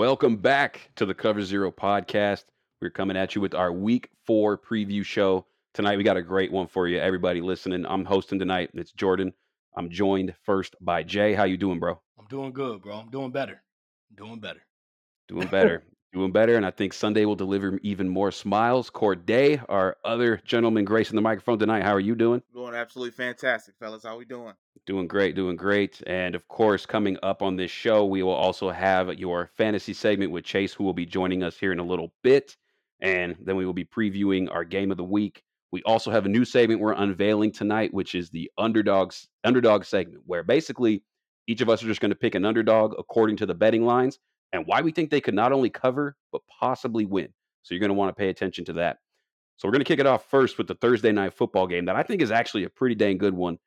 Welcome back to the Cover Zero podcast. We're coming at you with our week four preview show. Tonight we got a great one for you, everybody listening. I'm hosting tonight. It's Jordan. I'm joined first by Jay. How you doing, bro? I'm doing good, bro. I'm doing better. I'm doing better. Doing better. doing better. And I think Sunday will deliver even more smiles. Corday, our other gentleman gracing the microphone tonight. How are you doing? Doing absolutely fantastic, fellas. How are we doing? Doing great, doing great. And of course, coming up on this show, we will also have your fantasy segment with Chase, who will be joining us here in a little bit. And then we will be previewing our game of the week. We also have a new segment we're unveiling tonight, which is the underdogs underdog segment, where basically each of us are just going to pick an underdog according to the betting lines and why we think they could not only cover but possibly win. So you're going to want to pay attention to that. So we're going to kick it off first with the Thursday night football game that I think is actually a pretty dang good one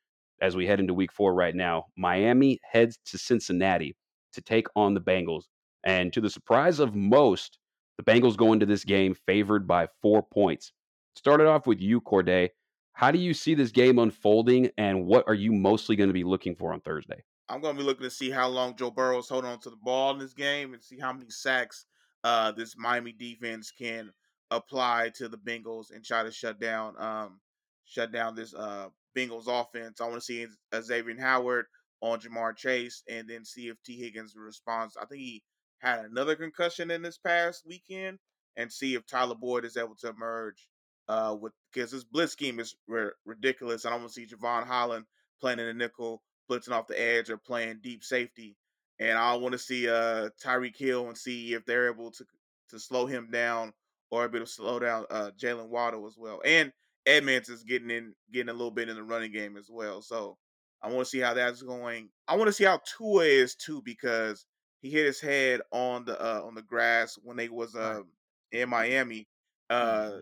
as we head into week 4 right now. Miami heads to Cincinnati to take on the Bengals. And to the surprise of most, the Bengals go into this game favored by 4 points. Started off with you Corday. How do you see this game unfolding and what are you mostly going to be looking for on Thursday? I'm going to be looking to see how long Joe Burrow's holding on to the ball in this game and see how many sacks uh, this Miami defense can apply to the Bengals and try to shut down um, shut down this uh, Bengals offense. I want to see uh, Xavier Howard on Ja'Marr Chase and then see if Tee Higgins responds. I think he had another concussion in this past weekend and see if Tyler Boyd is able to emerge uh, with because this blitz scheme is r- ridiculous. I don't want to see Jevon Holland playing in the nickel blitzing off the edge or playing deep safety. And I want to see uh, Tyreek Hill and see if they're able to to slow him down or able to slow down uh, Jaylen Waddle as well. And Edmonds is getting in, getting a little bit in the running game as well. So I want to see how that's going. I want to see how Tua is too because he hit his head on the uh, on the grass when they was uh, in Miami. Uh, mm-hmm.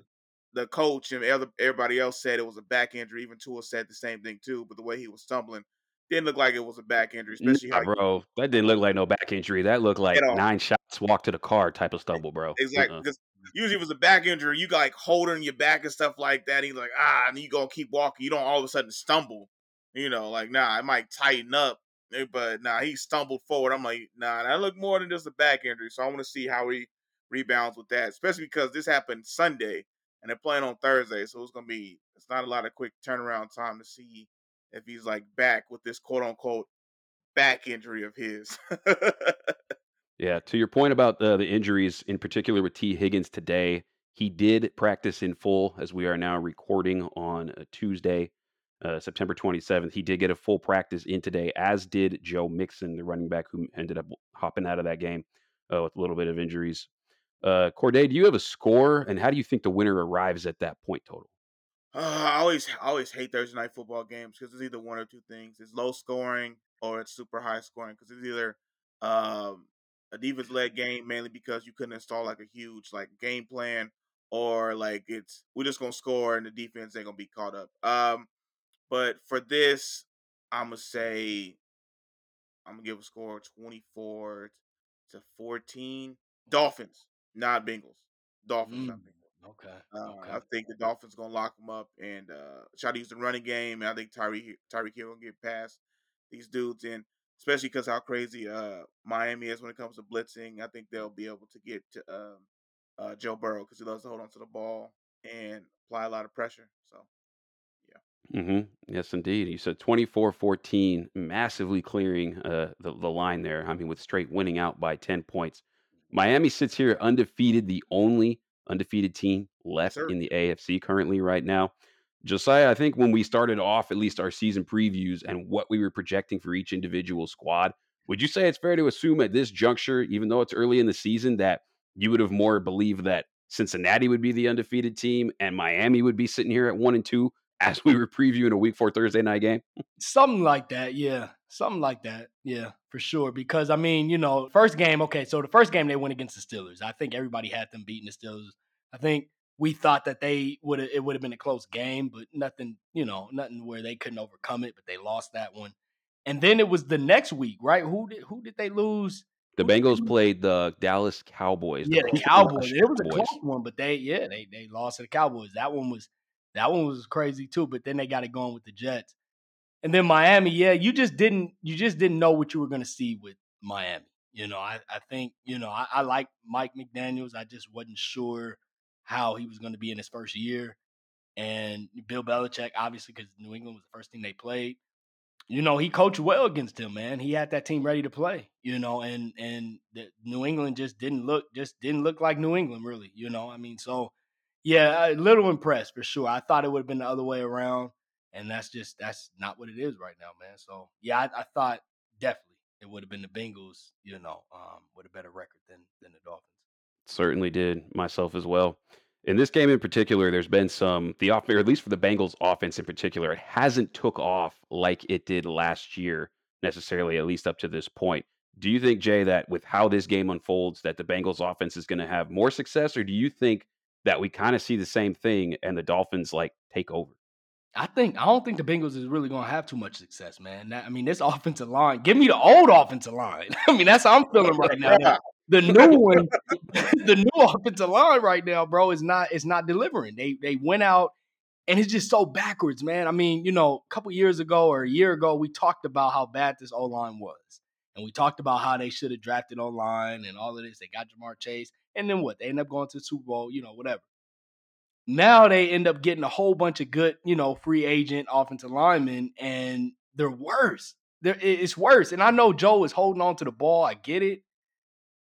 the coach and everybody else said it was a back injury. Even Tua said the same thing too. But the way he was stumbling, didn't look like it was a back injury, especially nah, bro. That didn't look like no back injury. That looked like nine shots, walk to the car type of stumble, bro. Exactly. Uh-uh. Usually it was a back injury, you got like holding your back and stuff like that. he's like, ah, and you gonna keep walking. You don't all of a sudden stumble. You know, like nah, it might tighten up, eh, but nah, he stumbled forward. I'm like, nah, that looked more than just a back injury. So I want to see how he rebounds with that, especially because this happened Sunday and they're playing on Thursday, so it's gonna be it's not a lot of quick turnaround time to see if he's like back with this quote unquote back injury of his. yeah, to your point about uh, the injuries, in particular with Tee Higgins today, he did practice in full as we are now recording on a Tuesday, uh, September 27th. He did get a full practice in today, as did Joe Mixon, the running back who ended up hopping out of that game uh, with a little bit of injuries. Uh, Corday, do you have a score, and how do you think the winner arrives at that point total? Uh, I always I always hate Thursday night football games because it's either one or two things. It's low scoring or it's super high scoring because it's either um, a defense led game mainly because you couldn't install like a huge like game plan or like it's we're just gonna score and the defense ain't gonna be caught up. Um, but for this, I'm gonna say I'm gonna give a score 24 to 14. Dolphins, not Bengals. Dolphins, mm. not Bengals. Okay. Uh, okay. I think the Dolphins gonna lock them up and uh, try to use the running game. And I think Tyree Tyreek Hill gonna get past these dudes, and especially because how crazy uh, Miami is when it comes to blitzing. I think they'll be able to get to um, uh, Joe Burrow because he loves to hold on to the ball and apply a lot of pressure. So. Yeah. Mm-hmm. Yes, indeed. You said 24-14, massively clearing uh, the, the line there. I mean, with straight winning out by 10 points. Miami sits here undefeated, the only undefeated team left sure. in the AFC currently right now. Josiah, I think when we started off at least our season previews and what we were projecting for each individual squad, would you say it's fair to assume at this juncture, even though it's early in the season, that you would have more believed that Cincinnati would be the undefeated team and Miami would be sitting here at one and two as we were previewing a week four Thursday night game? Something like that, yeah. Something like that, yeah, for sure. Because I mean, you know, first game, okay, so the first game they went against the Steelers. I think everybody had them beating the Steelers. I think we thought that they would have it would have been a close game, but nothing, you know, nothing where they couldn't overcome it, but they lost that one. And then it was the next week, right? Who did who did they lose? The Bengals played the Dallas Cowboys. Yeah, the Cowboys. It was a close one, but they yeah, they they lost to the Cowboys. That one was that one was crazy too, but then they got it going with the Jets. And then Miami, yeah, you just didn't you just didn't know what you were going to see with Miami. You know, I, I think, you know, I, I like Mike McDaniels. I just wasn't sure how he was going to be in his first year. And Bill Belichick, obviously, because New England was the first team they played you know, he coached well against him, man. He had that team ready to play, you know, and and the, New England just didn't look just didn't look like New England, really, you know. I mean, so yeah, a little impressed for sure. I thought it would have been the other way around, and that's just that's not what it is right now, man. So yeah, I, I thought definitely it would have been the Bengals, you know, um, with a better record than than the Dolphins. Certainly did myself as well. In this game in particular, there's been some the off, or at least for the Bengals offense in particular, it hasn't took off like it did last year necessarily, at least up to this point. Do you think, Jay, that with how this game unfolds, that the Bengals offense is going to have more success, or do you think that we kind of see the same thing and the Dolphins like take over? I think I don't think the Bengals is really going to have too much success, man. I mean, this offensive line, give me the old offensive line. I mean, that's how I'm feeling right now the new one, the new offensive line right now, bro, is not is not delivering. They they went out and it's just so backwards, man. I mean, you know, a couple years ago or a year ago, we talked about how bad this O line was. And we talked about how they should have drafted O line and all of this. They got Ja'Marr Chase. And then what? They end up going to the Super Bowl, you know, whatever. Now they end up getting a whole bunch of good, you know, free agent offensive linemen, and they're worse. They're, it's worse. And I know Joe is holding on to the ball. I get it.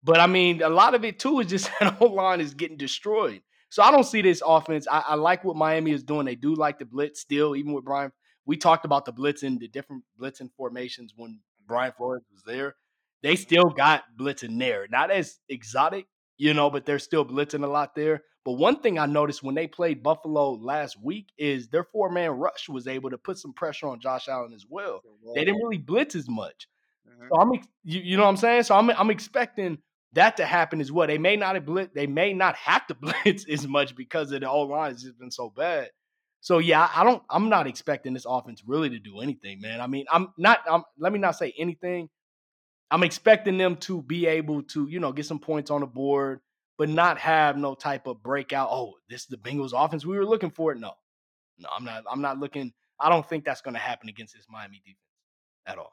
But I mean, a lot of it too is just that whole line is getting destroyed. So I don't see this offense. I, I, like what Miami is doing. They do like the blitz still, even with Brian. We talked about the blitzing, the different blitzing formations when Brian Flores was there. They still got blitzing there. Not as exotic, you know, but they're still blitzing a lot there. But one thing I noticed when they played Buffalo last week is their four man rush was able to put some pressure on Josh Allen as well. They didn't really blitz as much. Mm-hmm. So I'm, you, you know what I'm saying? So I'm, I'm expecting that to happen as well. They may not have blitz, they may not have to blitz as much because of the old line has just been so bad. So yeah, I don't I'm not expecting this offense really to do anything, man. I mean, I'm not I'm let me not say anything. I'm expecting them to be able to, you know, get some points on the board, but not have no type of breakout. Oh, this is the Bengals offense we were looking for. it. No. No, I'm not I'm not looking I don't think that's going to happen against this Miami defense at all.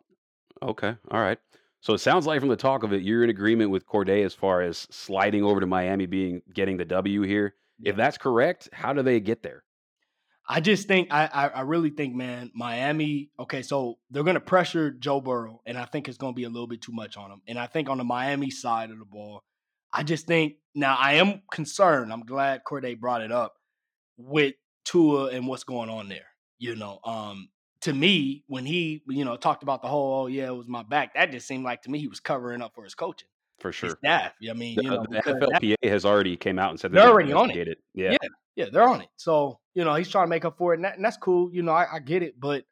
Okay. All right. So it sounds like from the talk of it, you're in agreement with Corday as far as sliding over to Miami being getting the W here. Yeah. If that's correct, how do they get there? I just think I, I, I really think, man, Miami. Okay, so they're going to pressure Joe Burrow, and I think it's going to be a little bit too much on him. And I think on the Miami side of the ball, I just think now I am concerned. I'm glad Corday brought it up with Tua and what's going on there. You know, um, to me, when he, you know, talked about the whole, oh yeah, it was my back, that just seemed like to me he was covering up for his coaching. For sure. His staff. I mean, the, you know, the NFLPA that, has already came out and said they're already on it. it. Yeah. yeah. Yeah, they're on it. So, you know, he's trying to make up for it. And, that, and that's cool. You know, I, I get it. But,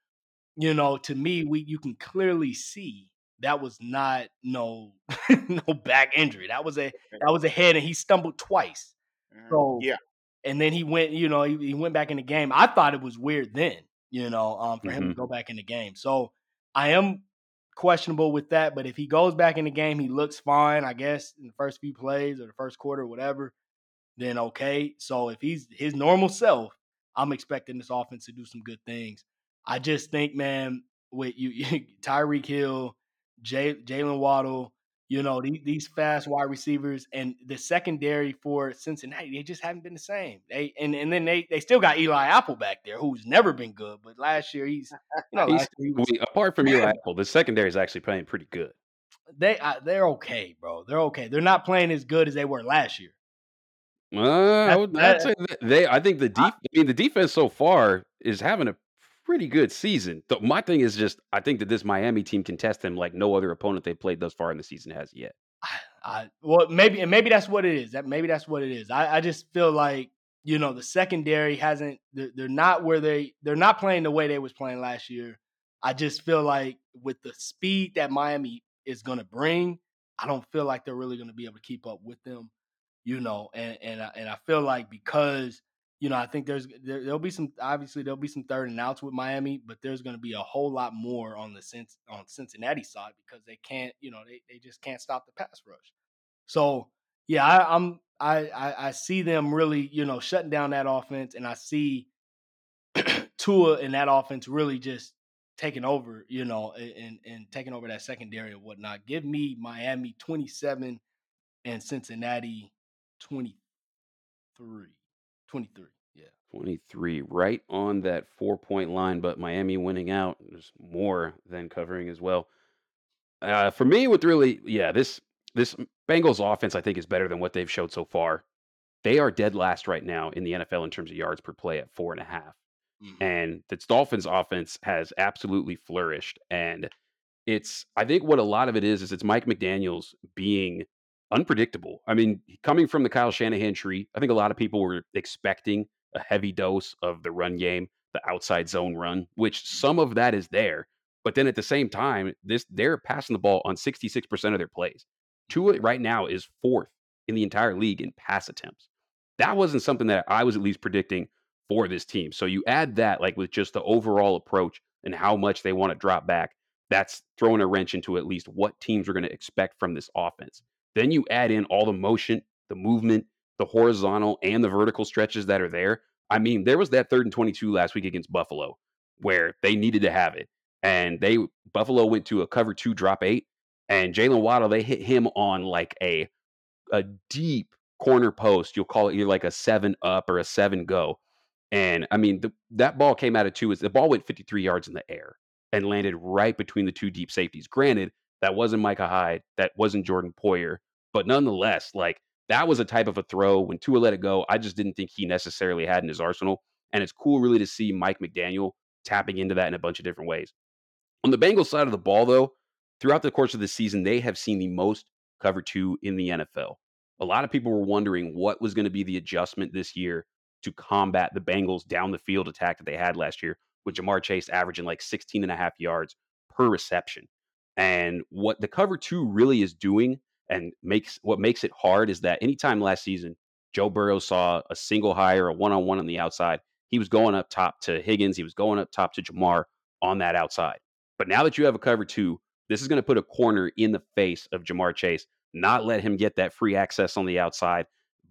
you know, to me, we you can clearly see that was not no no back injury. That was a that was a head and he stumbled twice. Mm-hmm. So yeah. And then he went, you know, he, he went back in the game. I thought it was weird then you know, um, for mm-hmm. him to mm-hmm. go back in the game. So I am questionable with that, but if he goes back in the game, he looks fine, I guess, in the first few plays or the first quarter, whatever, then okay. So if he's his normal self, I'm expecting this offense to do some good things. I just think, man, with you, Tyreek Hill, Jaylen Waddle, you know, these, these fast wide receivers and the secondary for Cincinnati, they just haven't been the same. They and, and then they they still got Eli Apple back there, who's never been good. But last year he's you know he's, he was, apart from Eli Apple, the secondary is actually playing pretty good. They uh, they're okay, bro. They're okay. They're not playing as good as they were last year. Uh, I would I'd say they. I think the def, I, I mean the defense so far is having a pretty good season. So my thing is just I think that this Miami team can test them like no other opponent they played thus far in the season has yet. I, well, maybe and maybe that's what it is. That maybe that's what it is. I, I just feel like you know the secondary hasn't. They're, they're not where they. They're not playing the way they was playing last year. I just feel like with the speed that Miami is going to bring, I don't feel like they're really going to be able to keep up with them. You know, and and I, and I feel like because you know, I think there's there, will be some obviously there'll be some third and outs with Miami, but there's going to be a whole lot more on the on Cincinnati side because they can't, you know, they, they just can't stop the pass rush. So yeah, I, I'm I, I I see them really, you know, shutting down that offense, and I see Tua in that offense really just taking over, you know, and and taking over that secondary and whatnot. Give me Miami 27 and Cincinnati 23. 23. Yeah. 23, right on that four point line, but Miami winning out is more than covering as well. Uh, for me, with really, yeah, this this Bengals offense, I think, is better than what they've showed so far. They are dead last right now in the NFL in terms of yards per play at four and a half. Mhm. And the Dolphins offense has absolutely flourished. And it's, I think what a lot of it is, is it's Mike McDaniels being unpredictable. I mean, coming from the Kyle Shanahan tree, I think a lot of people were expecting a heavy dose of the run game, the outside zone run, which some of that is there. But then at the same time, this they're passing the ball on 66% of their plays. Tua right now is fourth in the entire league in pass attempts. That wasn't something that I was at least predicting for this team. So you add that like with just the overall approach and how much they want to drop back, that's throwing a wrench into at least what teams are going to expect from this offense. Then you add in all the motion, the movement, the horizontal and the vertical stretches that are there. I mean, there was that third and 22 last week against Buffalo where they needed to have it. And they Buffalo went to a cover two drop eight, and Jaylen Waddle, they hit him on like a a deep corner post. You'll call it either like a seven up or a seven go. And I mean, the, that ball came out of two. Is the ball went 53 yards in the air and landed right between the two deep safeties. Granted, that wasn't Micah Hyde, that wasn't Jordan Poyer, but nonetheless, like that was a type of a throw. When Tua let it go, I just didn't think he necessarily had in his arsenal. And it's cool, really, to see Mike McDaniel tapping into that in a bunch of different ways. On the Bengals side of the ball, though, throughout the course of the season, they have seen the most cover two in the NFL. A lot of people were wondering what was going to be the adjustment this year to combat the Bengals down the field attack that they had last year, with Ja'Marr Chase averaging like 16 and a half yards per reception. And what the cover two really is doing and makes what makes it hard is that anytime last season Joe Burrow saw a single high or a one on one on the outside, he was going up top to Higgins, he was going up top to Ja'Marr on that outside. But now that you have a cover two, this is going to put a corner in the face of Ja'Marr Chase, not let him get that free access on the outside,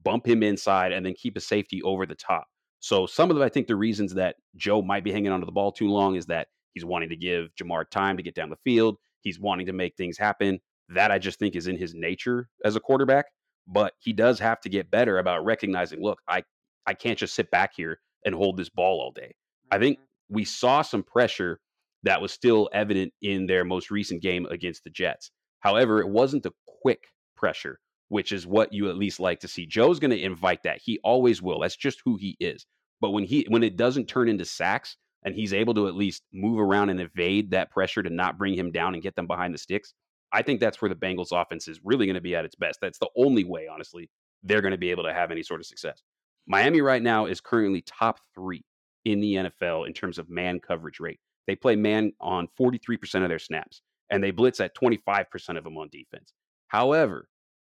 bump him inside, and then keep a safety over the top. So some of the, I think the reasons that Joe might be hanging onto the ball too long is that he's wanting to give Ja'Marr time to get down the field. He's wanting to make things happen. That I just think is in his nature as a quarterback. But he does have to get better about recognizing, look, I I can't just sit back here and hold this ball all day. I think mm-hmm. we saw some pressure that was still evident in their most recent game against the Jets. However, it wasn't the quick pressure, which is what you at least like to see. Joe's going to invite that. He always will. That's just who he is. But when he when it doesn't turn into sacks and he's able to at least move around and evade that pressure to not bring him down and get them behind the sticks, I think that's where the Bengals offense is really going to be at its best. That's the only way, honestly, they're going to be able to have any sort of success. Miami right now is currently top 3 in the NFL in terms of man coverage rate. They play man on 43% of their snaps, and they blitz at 25% of them on defense. However,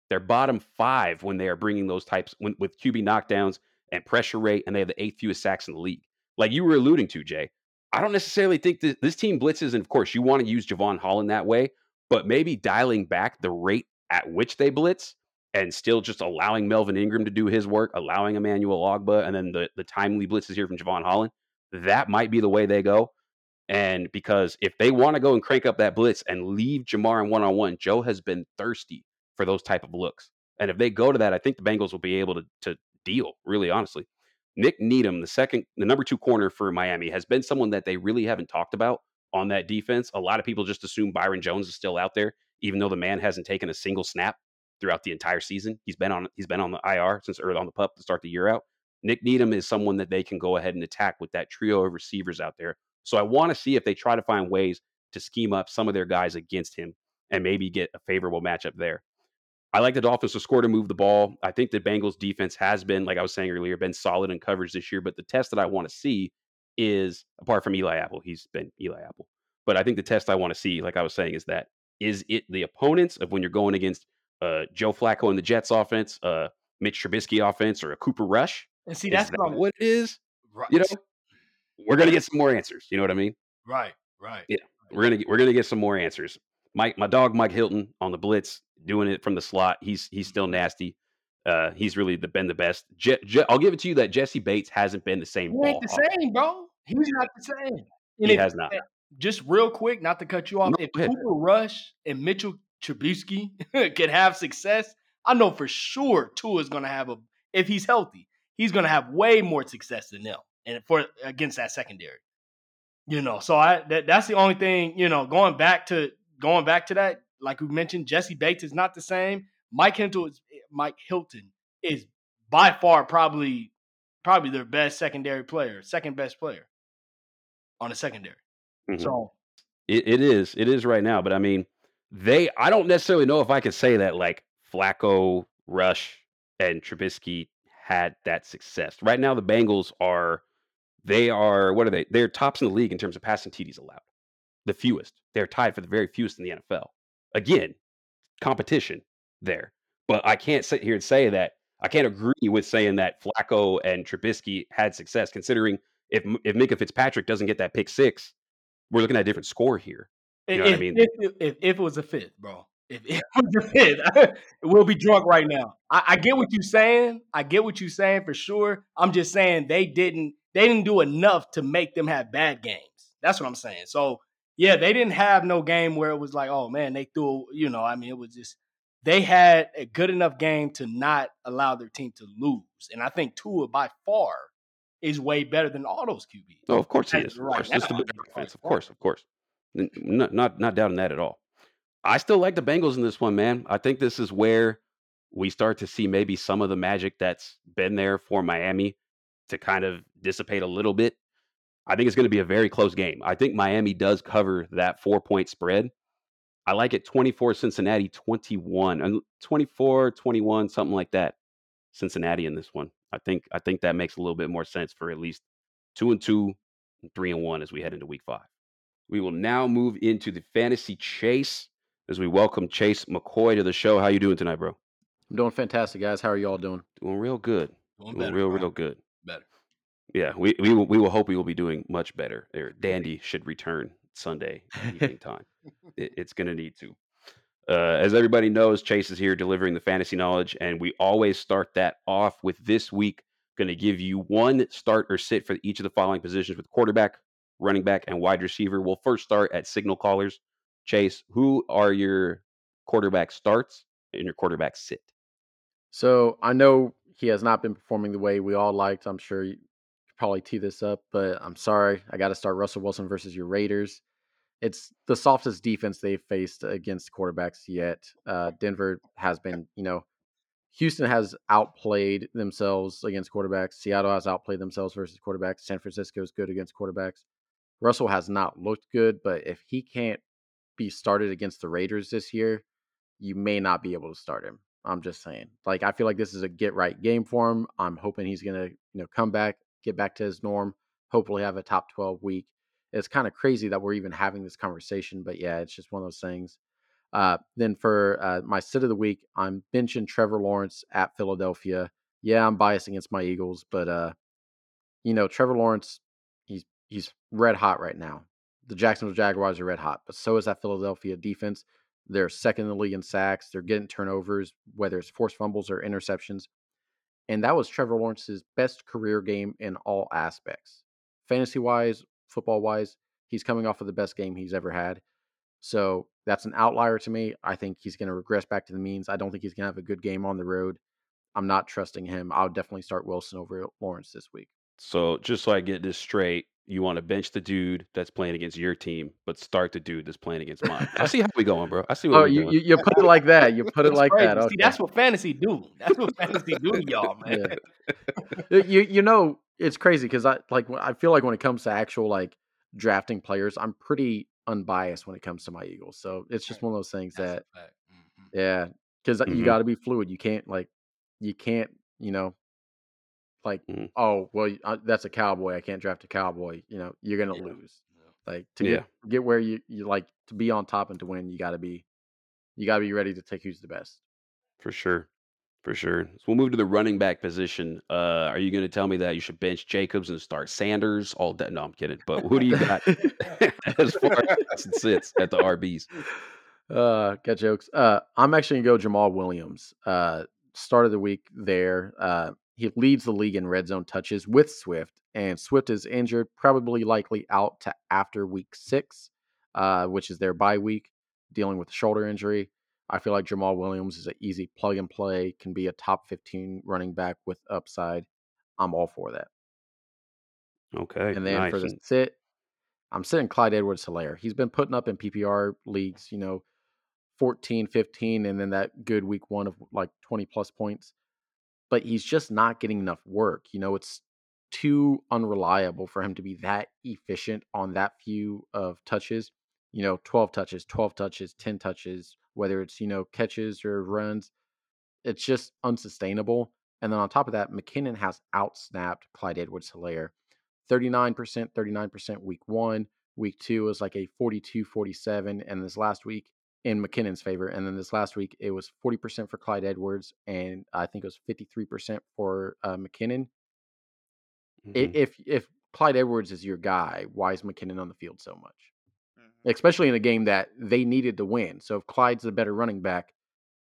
they're bottom five when they are bringing those types when, with QB knockdowns and pressure rate, and they have the eighth fewest sacks in the league. Like you were alluding to, Jay. I don't necessarily think this team blitzes, and of course, you want to use Jevon Holland that way, but maybe dialing back the rate at which they blitz and still just allowing Melvin Ingram to do his work, allowing Emmanuel Ogbah, and then the, the timely blitzes here from Jevon Holland, that might be the way they go. And because if they want to go and crank up that blitz and leave Ja'Marr in one on one, Joe has been thirsty for those type of looks. And if they go to that, I think the Bengals will be able to, to deal, really honestly. Nik Needham, the second, the number two corner for Miami, has been someone that they really haven't talked about on that defense. A lot of people just assume Byron Jones is still out there, even though the man hasn't taken a single snap throughout the entire season. He's been on he's been on the IR since or on the pup to start the year out. Nik Needham is someone that they can go ahead and attack with that trio of receivers out there. So I want to see if they try to find ways to scheme up some of their guys against him and maybe get a favorable matchup there. I like the Dolphins to score to move the ball. I think the Bengals defense has been, like I was saying earlier, been solid in coverage this year. But the test that I want to see is apart from Eli Apple, he's been Eli Apple. But I think the test I want to see, like I was saying, is that is it the opponents of when you're going against uh, Joe Flacco and the Jets offense, uh, Mitch Trubisky offense, or a Cooper Rush? And see, that's that what what it is? right. You know, we're gonna get some more answers. You know what I mean? right, right. Yeah. We're gonna get, we're gonna get some more answers. Mike, my dog Mike Hilton on the blitz, doing it from the slot. He's he's still nasty. Uh, he's really the, been the best. Je, Je- I'll give it to you that Jessie Bates hasn't been the same He ain't the hawk. same, bro. He's not the same. And He if- has not. just real quick, not to cut you off, No, if. Cooper Rush and Mitchell Trubisky could have success, I know for sure Tua is going to have a if he's healthy, he's going to have way more success than them, and for against that secondary. You know, so I that, that's the only thing. You know, going back to going back to that, like we mentioned, Jessie Bates is not the same. Mike Hilton is Mike Hilton is by far probably probably their best secondary player, second best player on the secondary. Mhm. So It, it is. It is right now. But I mean, they. I don't necessarily know if I could say that like Flacco, Rush, and Trubisky had that success. Right now, the Bengals are. They are. What are they? They're tops in the league in terms of passing TDs allowed. The fewest. They're tied for the very fewest in the NFL. Again, competition there. But I can't sit here and say that. I can't agree with saying that Flacco and Trubisky had success, considering if if Minkah Fitzpatrick doesn't get that pick six, we're looking at a different score here. You know what I mean? if, if, if it was a fifth, bro, if it was a fifth, we'll be drunk right now. I, I get what you're saying. I get what you're saying for sure. I'm just saying they didn't they didn't do enough to make them have bad games. That's what I'm saying. So yeah, they didn't have no game where it was like, oh man, they threw. You know, I mean, it was just they had a good enough game to not allow their team to lose. And I think Tua by far is way better than all those QBs. Oh, of course he is. Of course, is the offense. Of course, of course. Not not not doubting that at all. I still like the Bengals in this one, man. I think this is where we start to see maybe some of the magic that's been there for Miami to kind of dissipate a little bit. I think it's going to be a very close game. I think Miami does cover that four point spread. I like it 24 Cincinnati 21 and 24 21 something like that. Cincinnati in this one. I think I think that makes a little bit more sense for at least 2 and 2 and 3 and 1 as we head into week 5. We will now move into the fantasy chase as we welcome Chase McCoy to the show. How you doing tonight, bro? I'm doing fantastic, guys. How are y'all doing? Doing real good. Doing Doing better, real bro. real good. Yeah, we we will, we will hope we will be doing much better. There, Dandy should return Sunday evening time. It, it's going to need to. Uh, as everybody knows, Chase is here delivering the fantasy knowledge, and we always start that off with this week. Going to give you one start or sit for each of the following positions with quarterback, running back, and wide receiver. We'll first start at signal callers. Chase, who are your quarterback starts and your quarterback sit? So I know he has not been performing the way we all liked. I'm sure probably tee this up, but I'm sorry. I got to start Russell Wilson versus your Raiders. It's the softest defense they've faced against quarterbacks yet. Uh, Denver has been, you know, Houston has outplayed themselves against quarterbacks. Seattle has outplayed themselves versus quarterbacks. San Francisco is good against quarterbacks. Russell has not looked good, but if he can't be started against the Raiders this year, you may not be able to start him. I'm just saying. Like I feel like this is a get right game for him. I'm hoping he's gonna, you know, come back, get back to his norm, hopefully have a top 12 week. It's kind of crazy that we're even having this conversation, but yeah, it's just one of those things. Uh, then for uh, my sit of the week, I'm benching Trevor Lawrence at Philadelphia. Yeah, I'm biased against my Eagles, but uh, you know, Trevor Lawrence, he's he's red hot right now. The Jacksonville Jaguars are red hot, but so is that Philadelphia defense. They're second in the league in sacks. They're getting turnovers, whether it's forced fumbles or interceptions. And that was Trevor Lawrence's best career game in all aspects. Fantasy wise, football wise, he's coming off of the best game he's ever had. So that's an outlier to me. I think he's going to regress back to the means. I don't think he's going to have a good game on the road. I'm not trusting him. I'll definitely start Wilson over Lawrence this week. So just so I get this straight, you want to bench the dude that's playing against your team, but start the dude that's playing against mine. I see how we going, bro. I see what Oh, we're you, doing. you you put it like that. You put it That's like crazy. that. Okay. See, that's what fantasy do. That's what fantasy do to y'all, man. Yeah. you you know it's crazy because I like I feel like when it comes to actual like drafting players, I'm pretty unbiased when it comes to my Eagles. So it's just one of those things That's that. Mhm. yeah, because Mhm. you got to be fluid. You can't like you can't you know like Mhm. oh well uh, that's a cowboy. I can't draft a cowboy. You know you're gonna Yeah. lose. Like to Yeah. get get where you you like to be on top and to win, you got to be you got to be ready to take who's the best. For sure. For sure. So we'll move to the running back position. Uh, are you going to tell me that you should bench Jacobs and start Sanders? All that? No, I'm kidding. But who do you got as far as it sits at the RBs? Uh, got jokes. Uh, I'm actually gonna go Jamaal Williams. Uh, start of the week there. Uh, he leads the league in red zone touches with Swift, and Swift is injured, probably likely out to after week six. uh, which is their bye week, dealing with a shoulder injury. I feel like Jamaal Williams is an easy plug and play, can be a top 15 running back with upside. I'm all for that. Okay. And then nice. for the sit, I'm sitting Clyde Edwards Helaire. He's been putting up in PPR leagues, you know, 14, 15, and then that good week one of like 20 plus points. But he's just not getting enough work. You know, it's too unreliable for him to be that efficient on that few of touches. You know, 12 touches, 12 touches, 10 touches, whether it's, you know, catches or runs. It's just unsustainable. And then on top of that, McKinnon has outsnapped Clyde Edwards Helaire. 39%, 39% week one. Week two was like a 42 47. And this last week, in McKinnon's favor. And then this last week, it was 40% for Clyde Edwards. And I think it was 53% for uh, McKinnon. Mhm. If, if Clyde Edwards is your guy, why is McKinnon on the field so much? Mhm. Especially in a game that they needed to win. So if Clyde's the better running back,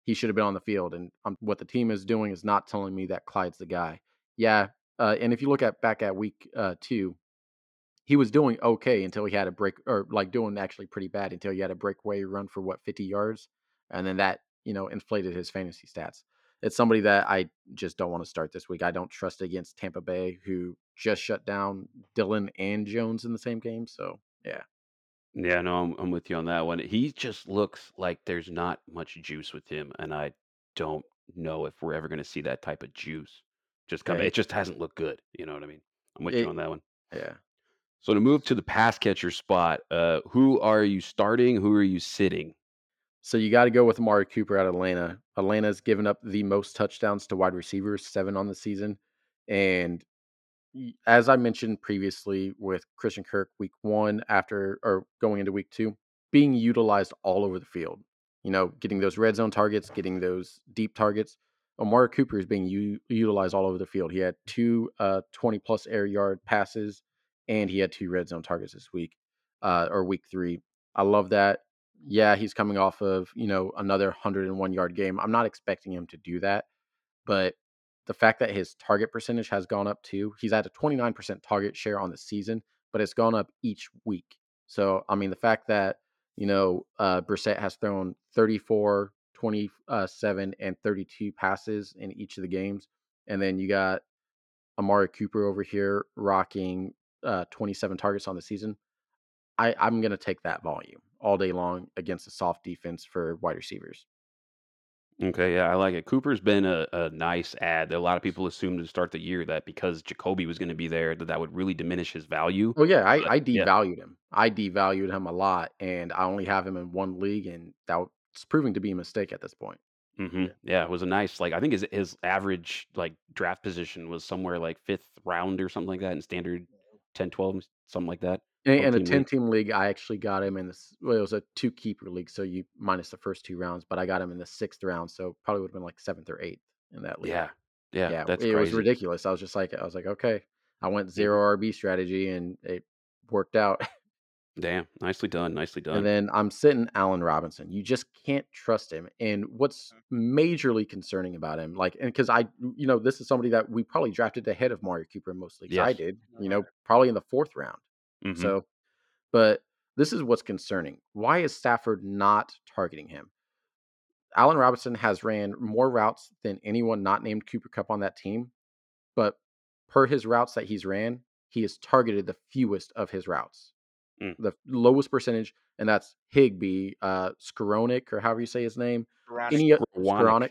he should have been on the field. And um, what the team is doing is not telling me that Clyde's the guy. Yeah. Uh, and if you look at back at week uh, two, he was doing okay until he had a break, or like doing actually pretty bad until he had a breakaway run for what 50 yards, and then that you know inflated his fantasy stats. It's somebody that I just don't want to start this week. I don't trust against Tampa Bay, who just shut down Dillon and Jones in the same game. So yeah, Yeah, no, I'm, I'm with you on that one. He just looks like there's not much juice with him, and I don't know if we're ever going to see that type of juice. Just come, Yeah. it just hasn't looked good. You know what I mean? I'm with you on that one. yeah. So to move to the pass catcher spot, uh, who are you starting? Who are you sitting? So you got to go with Amari Cooper out of Atlanta. Atlanta's given up the most touchdowns to wide receivers, seven on the season. And as I mentioned previously with Christian Kirk, week one after or going into week two, being utilized all over the field. You know, getting those red zone targets, getting those deep targets. Amari Cooper is being u- utilized all over the field. He had two uh, 20 plus air yard passes, and he had two red zone targets this week uh, or week three. I love that yeah, he's coming off of, you know, another 101 yard game. I'm not expecting him to do that, but the fact that his target percentage has gone up too, he's at a 29% target share on the season, but it's gone up each week. So, I mean, the fact that, you know, uh, Brissett has thrown 34, 27, and 32 passes in each of the games. And then you got Amari Cooper over here rocking uh, 27 targets on the season. I, I'm going to take that volume all day long against a soft defense for wide receivers. Okay, yeah, I like it. Cooper's been a, a nice ad. That a lot of people assumed to start the year that because Jacoby was going to be there, that that would really diminish his value. Well, yeah, I, But, I yeah. devalued him. I devalued him a lot, and I only have him in one league, and that's proving to be a mistake at this point. hmm Yeah, it was a nice like I think his his average like draft position was somewhere like fifth round or something like that in standard 10, 12, something like that. And, 12 in a 10 league. team league, I actually got him in this. Well, it was a two keeper league, so you minus the first two rounds, but I got him in the sixth round, so probably would have been like seventh or eighth in that league. Yeah, yeah, yeah, that's it was ridiculous. I was just like, I was like, okay, I went 0 RB strategy, and it worked out. Damn, nicely done, nicely done. And then I'm sitting Allen Robinson. You just can't trust him. And what's majorly concerning about him, like, and because I, you know, this is somebody that we probably drafted ahead of Amari Cooper in most leagues. I Yes. did, you know, probably in the fourth round. Mhm. So, but this is what's concerning. Why is Stafford not targeting him? Allen Robinson has ran more routes than anyone not named Cooper Kupp on that team, but per his routes that he's ran, he has targeted the fewest of his routes, Mm. the lowest percentage, and that's Higbee, uh, Skoronik, or however you say his name. Skowronek. Any o- Skowronek. Skowronek?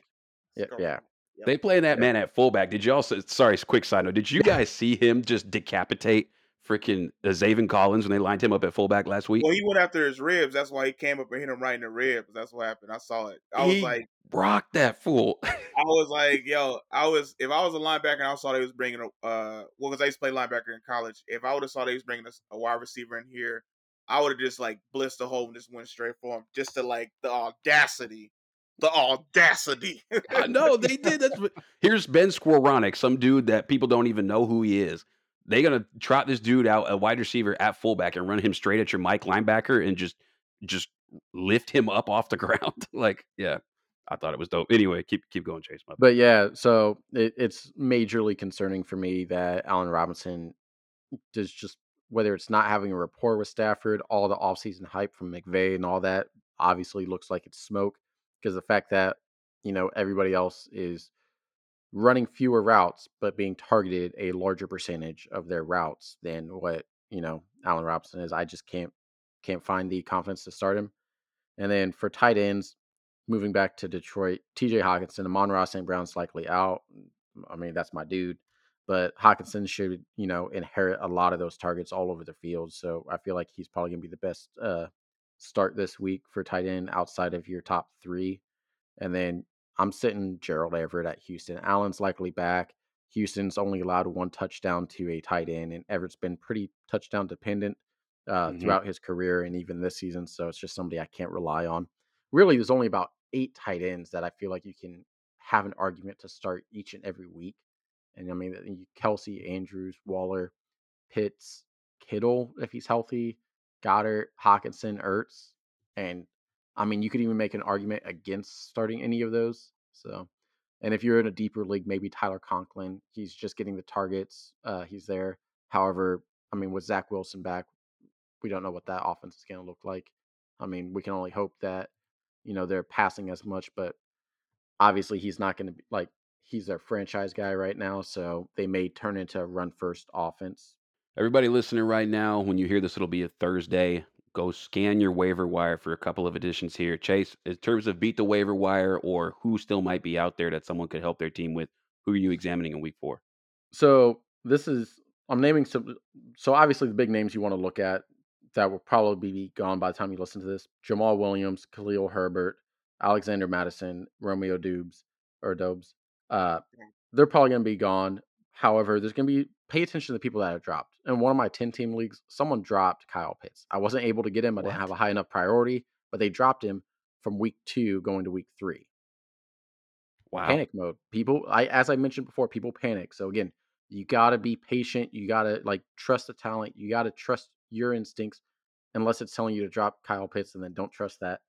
Yeah, Skowronek. yeah. Yep. They play that Yeah. man at fullback. Did you also? Sorry, quick side note. Did you guys see him just decapitate freaking uh, Zaven Collins when they lined him up at fullback last week? Well, he went after his ribs. That's why he came up and hit him right in the ribs. That's what happened. I saw it. I was like, rocked that fool. I was like, yo, I was if I was a linebacker and I saw they was bringing a uh, well, because I used to play linebacker in college. If I would have saw they was bringing a, a wide receiver in here, I would have just like blitzed the hole and just went straight for him, just to like the audacity, the audacity. I know they did. That's what, here's Ben Skowronek, some dude that people don't even know who he is. They gonna trot this dude out, a wide receiver at fullback, and run him straight at your Mike linebacker, and just just lift him up off the ground. like, yeah, I thought it was dope. Anyway, keep keep going, Chase. But yeah, so it, it's majorly concerning for me that Allen Robinson is just whether it's not having a rapport with Stafford, all the offseason hype from McVay and all that obviously looks like it's smoke because the fact that, you know, everybody else is running fewer routes but being targeted a larger percentage of their routes than what, you know, Allen Robinson is. I just can't can't find the confidence to start him. And then for tight ends, moving back to Detroit, TJ Hockenson, Amon-Ra St. Brown's likely out. I mean, that's my dude. But Hockenson should, you know, inherit a lot of those targets all over the field. So I feel like he's probably going to be the best uh, start this week for tight end outside of your top three. And then I'm sitting Gerald Everett at Houston. Allen's likely back. Houston's only allowed one touchdown to a tight end, and Everett's been pretty touchdown dependent uh, Mhm. throughout his career and even this season. So it's just somebody I can't rely on. Really, there's only about eight tight ends that I feel like you can have an argument to start each and every week. And I mean, Kelce, Andrews, Waller, Pitts, Kittle, if he's healthy, Goedert, Hockenson, Ertz. And I mean, you could even make an argument against starting any of those. So, and if you're in a deeper league, maybe Tyler Conklin, he's just getting the targets. Uh, he's there. However, I mean, with Zach Wilson back, we don't know what that offense is going to look like. I mean, we can only hope that, you know, they're passing as much, but obviously he's not going to be like, he's their franchise guy right now. So they may turn into a run first offense. Everybody listening right now, when you hear this, it'll be a Thursday. Go scan your waiver wire for a couple of additions here. Chase, in terms of beat the waiver wire or who still might be out there that someone could help their team with, who are you examining in week four? So this is I'm naming some. So obviously the big names you want to look at that will probably be gone by the time you listen to this: Jamaal Williams, Khalil Herbert, Alexander Mattison, Romeo Dubes or Dobes. Uh, they're probably going to be gone. However, there's going to be pay attention to the people that have dropped. In one of my 10 team leagues, someone dropped Kyle Pitts. I wasn't able to get him. I didn't What? have a high enough priority, but they dropped him from week two going to week three Wow. panic mode. People, I as I mentioned before, people panic. So again, you gotta be patient. You gotta like trust the talent. You gotta trust your instincts, unless it's telling you to drop Kyle Pitts, and then don't trust that.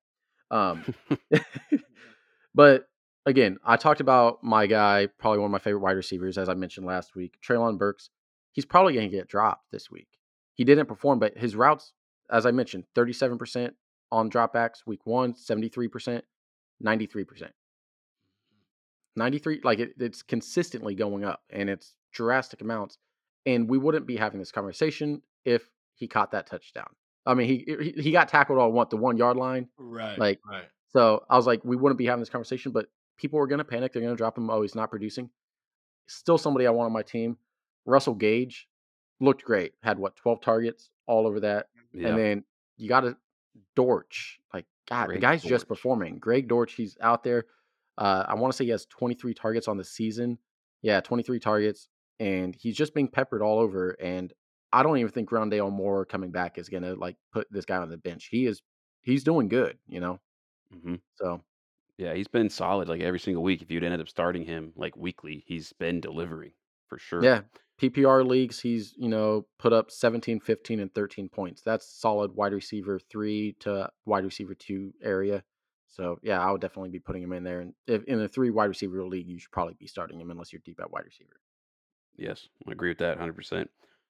Um, but again, I talked about my guy, probably one of my favorite wide receivers, as I mentioned last week, Treylon Burks. He's probably going to get dropped this week. He didn't perform, but his routes, as I mentioned, 37% on dropbacks week one, 73%, 93%. 93 like it, it's consistently going up and it's drastic amounts and we wouldn't be having this conversation if he caught that touchdown i mean he he, he got tackled on what the one yard line Right. Like, right. so i was like we wouldn't be having this conversation but people were going to panic they're going to drop him oh he's not producing still somebody i want on my team russell gage looked great had what 12 targets all over that Yeah. and then you got to Dortch. Like, God, Greg the guy's just performing. Greg Dortch, he's out there. Uh, I want to say he has 23 targets on the season. Yeah, 23 targets. And he's just being peppered all over. And I don't even think Rondale Moore coming back is going to like put this guy on the bench. He is, he's doing good, you know? hmm So, Yeah, he's been solid like every single week. If you'd ended up starting him like weekly, he's been delivering for sure. yeah, PPR leagues, he's, you know, put up 17, 15, and 13 points. That's solid wide receiver three to wide receiver two area. So, yeah, I would definitely be putting him in there. And if in a three wide receiver league, you should probably be starting him unless you're deep at wide receiver. Yes, I agree with that 100%.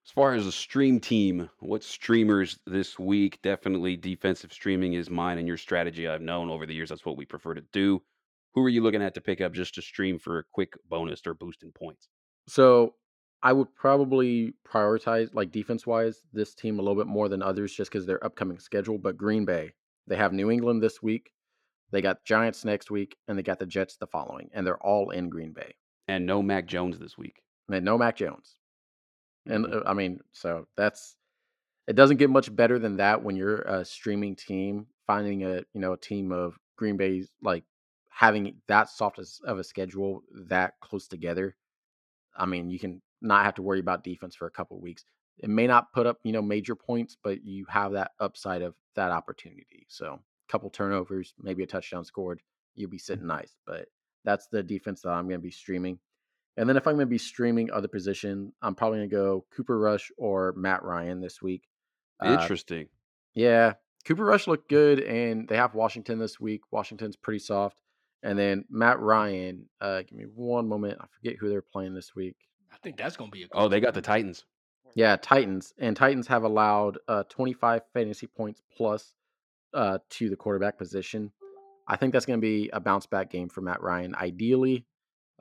As far as the stream team, what streamers this week? Definitely defensive streaming is mine and your strategy. I've known over the years that's what we prefer to do. Who are you looking at to pick up just to stream for a quick bonus or boost in points? So, I would probably prioritize, like defense wise, this team a little bit more than others just because their upcoming schedule. But Green Bay, they have New England this week, they got Giants next week, and they got the Jets the following. And they're all in Green Bay. And no Mac Jones this week. And no Mac Jones. And Mhm. uh, I mean, so that's it doesn't get much better than that when you're a streaming team finding a you know a team of Green Bay's like having that soft as, of a schedule that close together. I mean, you can not have to worry about defense for a couple of weeks. It may not put up you know major points, but you have that upside of that opportunity. So, a couple turnovers, maybe a touchdown scored, you'll be sitting nice. But that's the defense that I'm going to be streaming. And then if I'm going to be streaming other position, I'm probably going to go Cooper Rush or Matt Ryan this week. Uh, Interesting. yeah, Cooper Rush looked good, and they have Washington this week. Washington's pretty soft. And then Matt Ryan, uh, give me one moment. I forget who they're playing this week. I think that's gonna be a. Oh, they got the Titans. Yeah, Titans and Titans have allowed uh, 25 fantasy points plus uh, to the quarterback position. I think that's going to be a bounce back game for Matt Ryan. Ideally,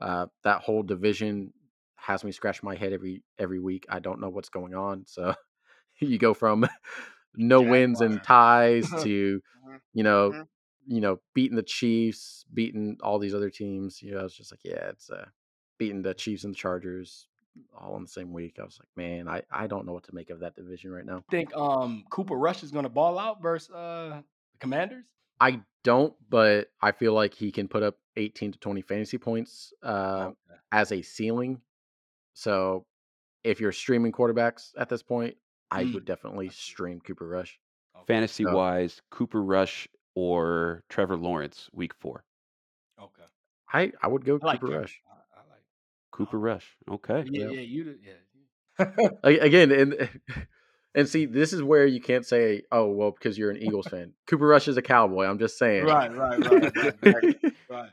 uh, that whole division has me scratch my head every every week. I don't know what's going on. So you go from no wins and ties to Mhm. you know Mhm. you know beating the Chiefs, beating all these other teams. You know, I was just like yeah, it's uh, beating the Chiefs and the Chargers all in the same week. I was like, man, I I don't know what to make of that division right now. think um Cooper Rush is gonna ball out versus uh the Commanders? I don't, but I feel like he can put up 18 to 20 fantasy points uh, Okay. as a ceiling. So if you're streaming quarterbacks at this point, I Mm, would definitely stream Cooper Rush. Okay. Fantasy So wise, Cooper Rush or Trevor Lawrence, week four. Okay. I I would go I like Cooper Trevor. Rush. I, I like. Cooper Rush. Okay. Yeah, Yep. yeah, you. Yeah. Again, and and see, this is where you can't say, oh well, because you're an Eagles fan. Cooper Rush is a Cowboy. I'm just saying. right, right, right, right, right, right.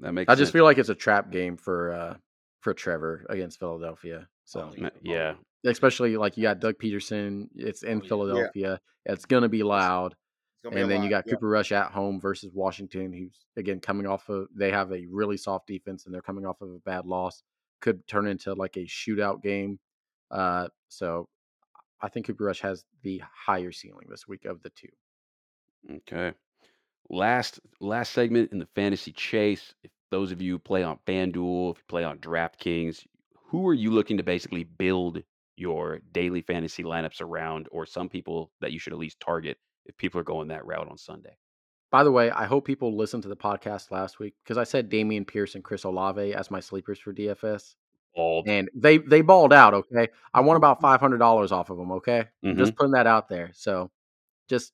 That makes I just sense. feel like it's a trap game for uh for Trevor against Philadelphia. So Oh, yeah. yeah. especially like you got Doug Pederson. It's in Oh, yeah. Philadelphia. It's gonna be loud. Gonna be And then you lot. got Yeah. Cooper Rush at home versus Washington, who's again coming off of they have a really soft defense and they're coming off of a bad loss. Could turn into like a shootout game. Uh, so I think Cooper Rush has the higher ceiling this week of the two. Okay. Last last segment in the fantasy chase. If those of you who play on FanDuel, if you play on DraftKings, who are you looking to basically build your daily fantasy lineups around, or some people that you should at least target if people are going that route on Sunday? By the way, I hope people listened to the podcast last week because I said Dameon Pierce and Chris Olave as my sleepers for DFS, Bald. and they they balled out. Okay, I won about five hundred dollars off of them. Okay, Mhm. just putting that out there. So just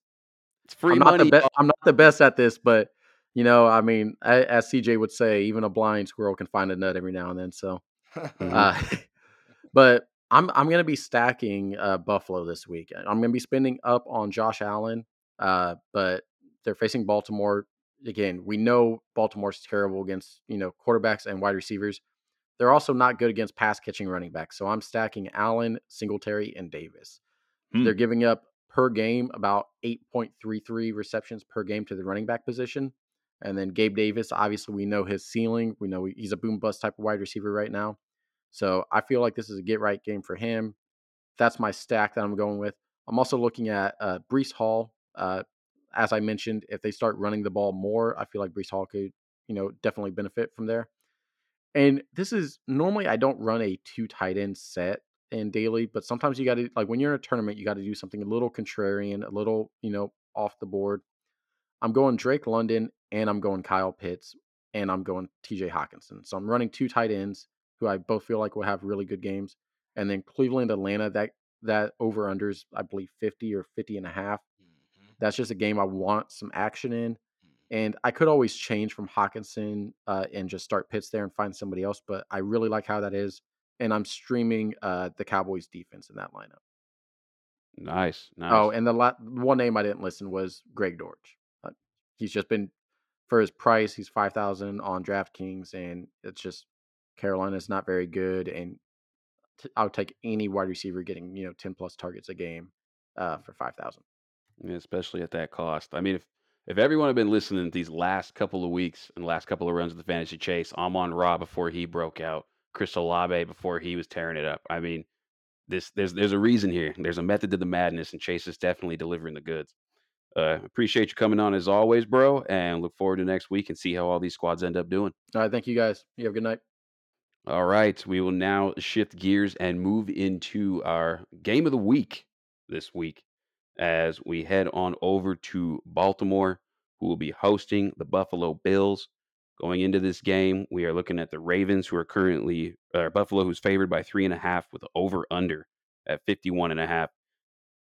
It's free I'm not money. the best. I'm not the best at this, but you know, I mean, a- as CJ would say, even a blind squirrel can find a nut every now and then. So, uh, but I'm I'm gonna be stacking uh, Buffalo this week. I'm gonna be spending up on Josh Allen, uh, but they're facing Baltimore again. We know Baltimore's terrible against you know quarterbacks and wide receivers. They're also not good against pass catching running backs. So I'm stacking Allen, Singletary, and Davis. Hmm. They're giving up per game about 8.33 receptions per game to the running back position. And then Gabe Davis, obviously, we know his ceiling. We know he's a boom bust type of wide receiver right now. So I feel like this is a get right game for him. That's my stack that I'm going with. I'm also looking at uh, Breece Hall. Uh, as I mentioned, if they start running the ball more, I feel like Breece Hall could, you know, definitely benefit from there. And this is normally I don't run a two tight end set in daily, but sometimes you got to like when you're in a tournament, you got to do something a little contrarian, a little you know off the board. I'm going Drake London and I'm going Kyle Pitts and I'm going TJ Hockenson. So I'm running two tight ends who I both feel like will have really good games. And then Cleveland, Atlanta, that that over unders, I believe 50 or 50 and a half. Mhm, That's just a game I want some action in. mhm. And I could always change from Hockenson uh, and just start Pitts there and find somebody else, but I really like how that is. And I'm streaming uh, the Cowboys defense in that lineup. Nice. Nice. Oh, and the la- one name I didn't listen was Greg Dortch. Uh, he's just been for his price. He's five thousand on DraftKings, and it's just Carolina's not very good. And t- I would take any wide receiver getting you know ten plus targets a game uh, for five thousand. Yeah, especially at that cost. I mean, if if everyone had been listening these last couple of weeks and last couple of runs of the fantasy chase, Amon-Ra before he broke out, Chris Olave before he was tearing it up. I mean, this there's there's a reason here. There's a method to the madness, and Chase is definitely delivering the goods. Uh, appreciate you coming on as always, bro, and look forward to next week and see how all these squads end up doing. All right, thank you guys. You have a good night. All right, we will now shift gears and move into our game of the week this week as we head on over to Baltimore, who will be hosting the Buffalo Bills. Going into this game, we are looking at the Ravens, who are currently uh, Buffalo, who's favored by three and a half with over under at 51 and a half.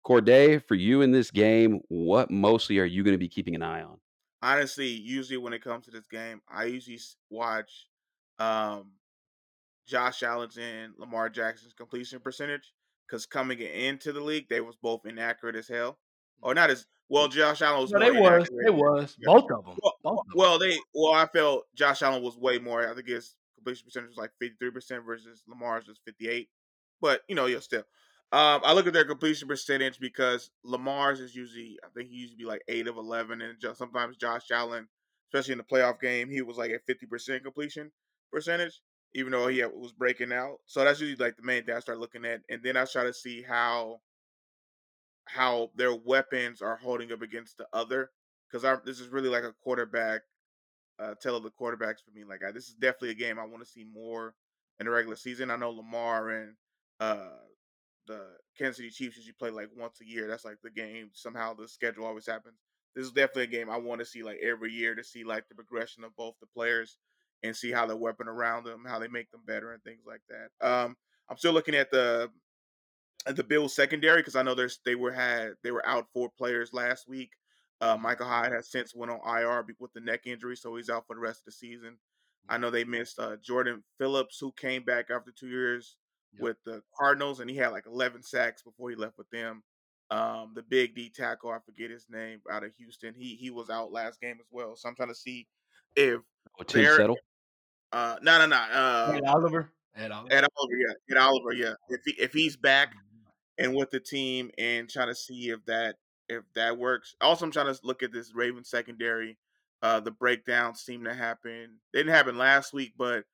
Corday, for you in this game, what mostly are you going to be keeping an eye on? honestly, usually when it comes to this game, I usually watch um, Josh Allen's and Lamar Jackson's completion percentage because coming into the league, they was both inaccurate as hell, or not as well. Josh Allen was No, they was. They was. Yeah. Both of them. Well, Both of them. well, they well, I felt Josh Allen was way more. I think his completion percentage was like fifty three percent versus Lamar's was fifty eight. But you know, you're still. Um, I look at their completion percentage because Lamar's is usually, I think he used to be like eight of eleven, and just sometimes Josh Allen, especially in the playoff game, he was like at fifty percent completion percentage, even though he was breaking out. So that's usually like the main thing I start looking at, and then I try to see how how their weapons are holding up against the other, because this is really like a quarterback uh, tell of the quarterbacks for me. Like I, this is definitely a game I want to see more in the regular season. I know Lamar and uh, the Kansas City Chiefs usually play like once a year. That's like the game. Somehow the schedule always happens. This is definitely a game I want to see like every year to see like the progression of both the players and see how they weapon around them, how they make them better, and things like that. Um, I'm still looking at the the Bills secondary because I know there's they were had they were out four players last week. Uh, mm-hmm. Hyde has since went on IR with the neck injury, so he's out for the rest of the season. I know they missed uh, Jordan Phillips, who came back after two years yep. with the Cardinals, and he had like 11 sacks before he left with them. Um, the big D tackle, I forget his name, out of Houston, he he was out last game as well. So I'm trying to see if oh, Tim Settle. Uh, no, no, no. Uh, Ed Oliver. Ed Oliver. Ed Oliver, yeah. Ed Oliver, yeah. If he, if he's back mm-hmm. And with the team, and trying to see if that if that works. Also, I'm trying to look at this Raven secondary. Uh, the breakdowns seem to happen. They didn't happen last week, but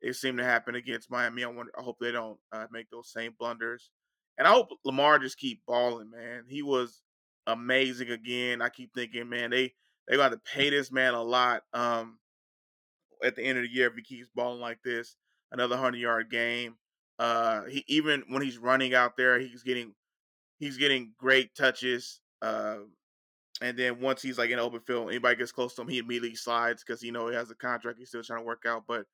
it seemed to happen against Miami. I wonder. I hope they don't uh, make those same blunders. And I hope Lamar just keep balling, man. He was amazing again. I keep thinking, man, they they got to pay this man a lot. Um, at the end of the year, if he keeps balling like this, another hundred yard game. Uh, he even when he's running out there, he's getting he's getting great touches. Uh, and then once he's like in open field, anybody gets close to him, he immediately slides because you know he has a contract he's still trying to work out. But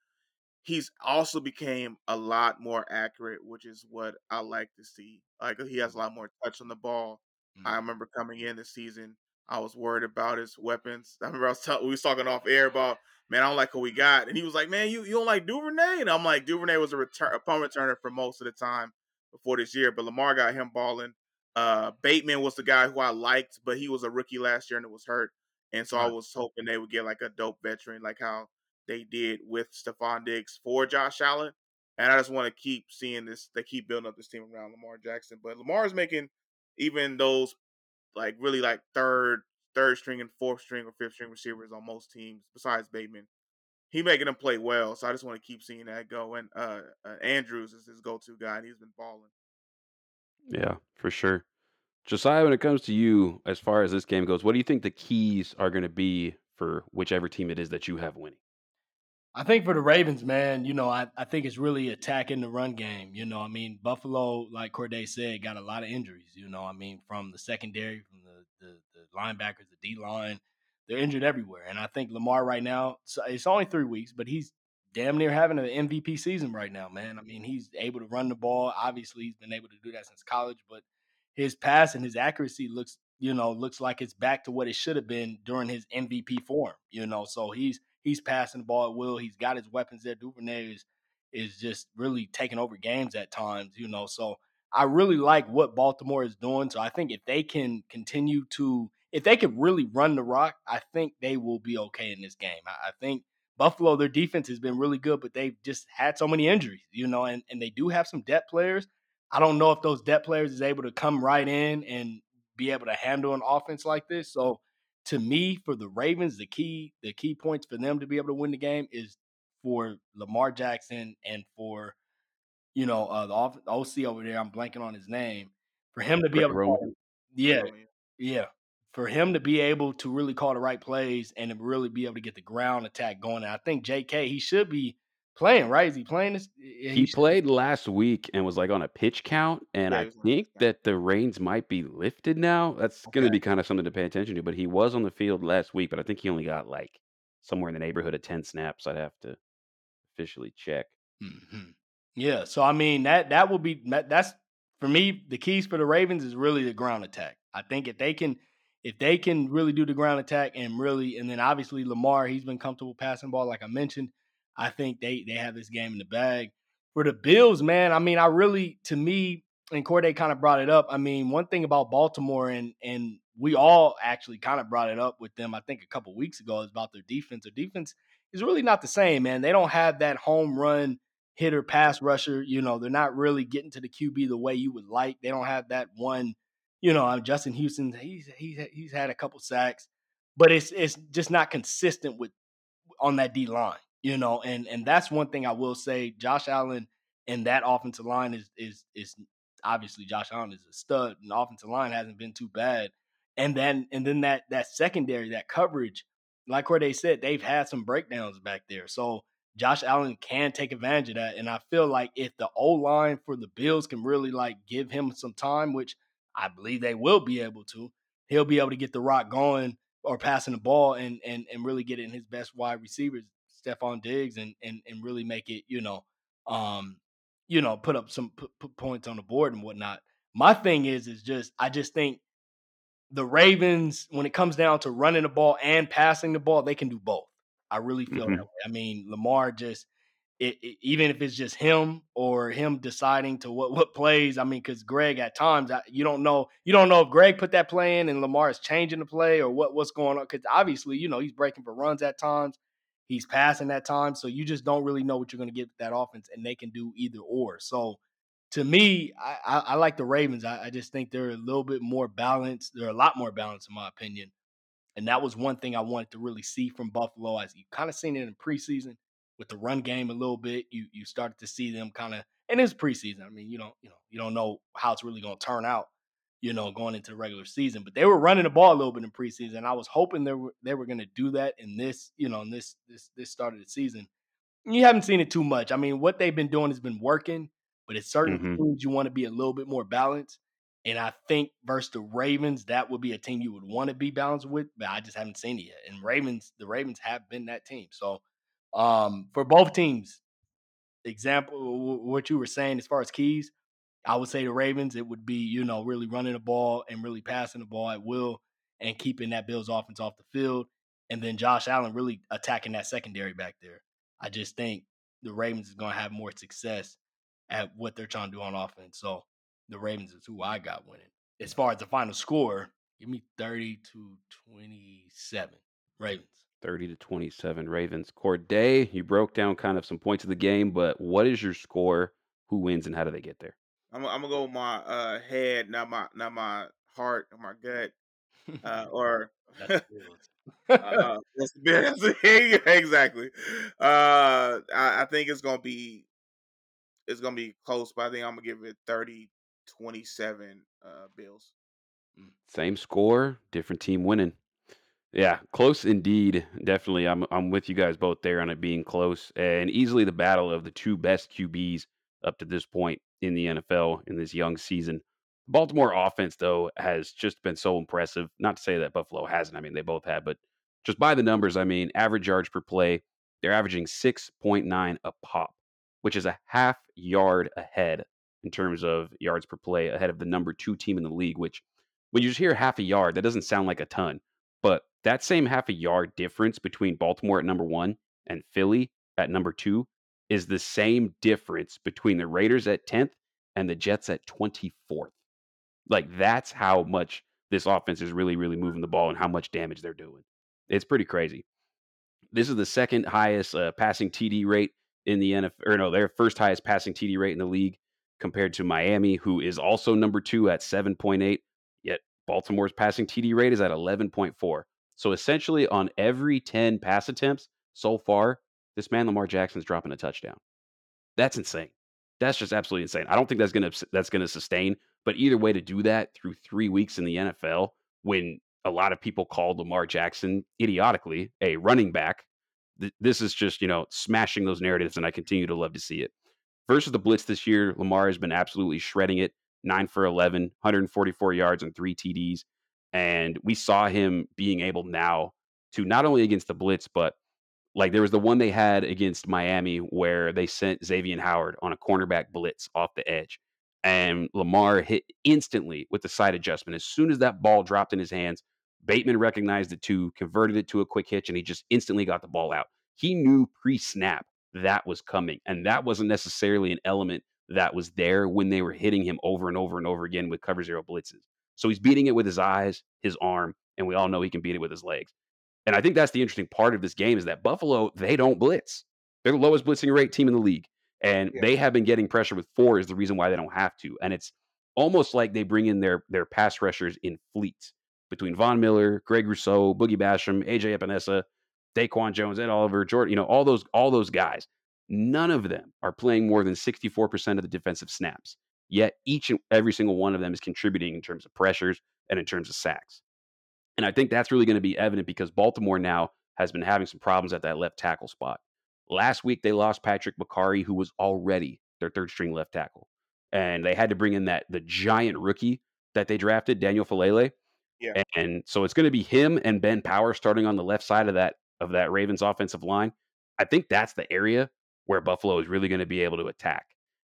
he's also became a lot more accurate, which is what I like to see. Like he has a lot more touch on the ball. Mm-hmm. I remember coming in this season, I was worried about his weapons. I remember I was t- we was talking off air about man, I don't like who we got, and he was like, man, you you don't like Duvernay, and I'm like, Duvernay was a return a punt returner for most of the time before this year, but Lamar got him balling. Uh, Bateman was the guy who I liked, but he was a rookie last year and it was hurt. And so I was hoping they would get like a dope veteran, like how they did with Stefon Diggs for Josh Allen. And I just want to keep seeing this. They keep building up this team around Lamar Jackson. But Lamar is making even those like really like third, third string and fourth string or fifth string receivers on most teams besides Bateman. He making them play well. So I just want to keep seeing that go. And uh, uh Andrews is his go-to guy, and he's been balling. Yeah, for sure. Josiah, when it comes to you, as far as this game goes, what do you think the keys are going to be for whichever team it is that you have winning? I think for the Ravens, man, you know, I, I think it's really attacking the run game. You know, I mean, Buffalo, like Corday said, got a lot of injuries. You know, I mean, from the secondary, from the, the, the linebackers, the D line, they're injured everywhere. And I think Lamar right now, it's only three weeks, but he's damn near having an MVP season right now, man. I mean, he's able to run the ball. Obviously, he's been able to do that since college, but his pass and his accuracy looks, you know, looks like it's back to what it should have been during his MVP form, you know. So he's he's passing the ball at will. He's got his weapons there. Duvernay is is just really taking over games at times, you know. So I really like what Baltimore is doing. So I think if they can continue to if they could really run the rock, I think they will be okay in this game. I, I think Buffalo, their defense has been really good, but they've just had so many injuries, you know, and, and they do have some depth players. I don't know if those depth players is able to come right in and be able to handle an offense like this. So to me, for the Ravens, the key the key points for them to be able to win the game is for Lamar Jackson and for you know uh, the OC over there. I'm blanking on his name. For him to be able to, yeah, yeah, for him to be able to really call the right plays and to really be able to get the ground attack going. And I think J.K. he should be playing, right? Is he playing this? He, played last week and was like on a pitch count, and yeah, I think that the reins might be lifted now. That's okay. going to be kind of something to pay attention to. But he was on the field last week, but I think he only got like somewhere in the neighborhood of ten snaps. I'd have to officially check. Mm-hmm. Yeah, so I mean that that will be that, that's for me the keys for the Ravens is really the ground attack. I think if they can if they can really do the ground attack and really, and then obviously Lamar, he's been comfortable passing ball, like I mentioned. I think they they have this game in the bag. For the Bills, man, I mean, I really, to me, and Corday kind of brought it up. I mean, one thing about Baltimore, and and we all actually kind of brought it up with them, I think a couple weeks ago, is about their defense. Their defense is really not the same, man. They don't have that home run hitter pass rusher. You know, they're not really getting to the QB the way you would like. They don't have that one. You know, um, Justin Houston. He's he's he's had a couple sacks, but it's it's just not consistent with on that D line. You know, and and that's one thing I will say. Josh Allen and that offensive line is is is obviously Josh Allen is a stud, and offensive line hasn't been too bad. And then and then that that secondary, that coverage, like Corday said, they've had some breakdowns back there. So Josh Allen can take advantage of that. And I feel like if the O line for the Bills can really like give him some time, which I believe they will be able to, he'll be able to get the rock going or passing the ball and and and really get in his best wide receivers, Stefon Diggs, and and and really make it, you know, um, you know, put up some put, put points on the board and whatnot. My thing is, is just I just think the Ravens, when it comes down to running the ball and passing the ball, they can do both. I really feel mm-hmm. that way. I mean, Lamar just it, it, even if it's just him or him deciding to what what plays. I mean, because Greg at times you don't know you don't know if Greg put that play in and Lamar is changing the play or what what's going on. Because obviously, you know, he's breaking for runs at times. He's passing at times, so you just don't really know what you're going to get with that offense, and they can do either or. So, to me, I, I, I like the Ravens. I, I, just think they're a little bit more balanced. They're a lot more balanced, in my opinion. And that was one thing I wanted to really see from Buffalo, as you kind of seen it in preseason with the run game a little bit. You you started to see them kind of, and it's preseason. I mean, you don't you know you don't know how it's really going to turn out you know, going into the regular season. But they were running the ball a little bit in preseason. I was hoping they were they were going to do that in this, you know, in this this this start of the season. You haven't seen it too much. I mean, what they've been doing has been working, but it's certain mm-hmm. teams you want to be a little bit more balanced. And I think versus the Ravens, that would be a team you would want to be balanced with, but I just haven't seen it yet. And Ravens, the Ravens have been that team. So um for both teams, example what you were saying as far as keys, I would say the Ravens, it would be, you know, really running the ball and really passing the ball at will and keeping that Bills offense off the field. And then Josh Allen really attacking that secondary back there. I just think the Ravens is going to have more success at what they're trying to do on offense. So the Ravens is who I got winning. As far as the final score, give me 30 to 27 Ravens. 30 to 27 Ravens. Corday, you broke down kind of some points of the game, but what is your score? Who wins and how do they get there? I'm, I'm gonna go with my uh, head, not my not my heart or my gut, uh, or uh, that's the best. exactly. Uh, I, I, think it's gonna be it's gonna be close, but I think I'm gonna give it 30 27 uh, Bills. Mm, same score, different team winning. Yeah, close indeed. Definitely, I'm I'm with you guys both there on it being close and easily the battle of the two best QBs up to this point in the NFL in this young season. Baltimore offense, though, has just been so impressive. Not to say that Buffalo hasn't. I mean, they both have, but just by the numbers, I mean, average yards per play, they're averaging 6.9 a pop, which is a half yard ahead in terms of yards per play ahead of the number two team in the league, which when you just hear half a yard, that doesn't sound like a ton. But that same half a yard difference between Baltimore at number one and Philly at number two is the same difference between the Raiders at 10th and the Jets at 24th. Like that's how much this offense is really, really moving the ball and how much damage they're doing. It's pretty crazy. This is the second highest uh, passing TD rate in the NFL, or no, their first highest passing TD rate in the league compared to Miami, who is also number two at 7.8. Yet Baltimore's passing TD rate is at 11.4. So essentially, on every 10 pass attempts so far, this man Lamar Jackson's dropping a touchdown. That's insane. That's just absolutely insane. I don't think that's gonna that's gonna sustain. But either way, to do that through three weeks in the NFL, when a lot of people called Lamar Jackson idiotically a running back, th- this is just you know smashing those narratives, and I continue to love to see it. Versus the blitz this year, Lamar has been absolutely shredding it. Nine for 11, 144 yards and three TDs. And we saw him being able now to not only against the blitz, but like there was the one they had against Miami where they sent Xavier Howard on a cornerback blitz off the edge. And Lamar hit instantly with the side adjustment. As soon as that ball dropped in his hands, Bateman recognized it too, converted it to a quick hitch, and he just instantly got the ball out. He knew pre snap that was coming. And that wasn't necessarily an element that was there when they were hitting him over and over and over again with cover zero blitzes. So he's beating it with his eyes, his arm, and we all know he can beat it with his legs. And I think that's the interesting part of this game is that Buffalo, they don't blitz. They're the lowest blitzing rate team in the league. And Yeah. they have been getting pressure with four is the reason why they don't have to. And it's almost like they bring in their their pass rushers in fleets between Von Miller, Greg Rousseau, Boogie Basham, AJ Epenesa, Daquan Jones, Ed Oliver, Jordan, you know, all those all those guys. None of them are playing more than 64% of the defensive snaps. Yet each and every single one of them is contributing in terms of pressures and in terms of sacks. And I think that's really going to be evident because Baltimore now has been having some problems at that left tackle spot. Last week they lost Patrick Mekari, who was already their third string left tackle. And they had to bring in that the giant rookie that they drafted, Daniel Faalele. Yeah. And so it's going to be him and Ben Power starting on the left side of that of that Ravens offensive line. I think that's the area where Buffalo is really going to be able to attack.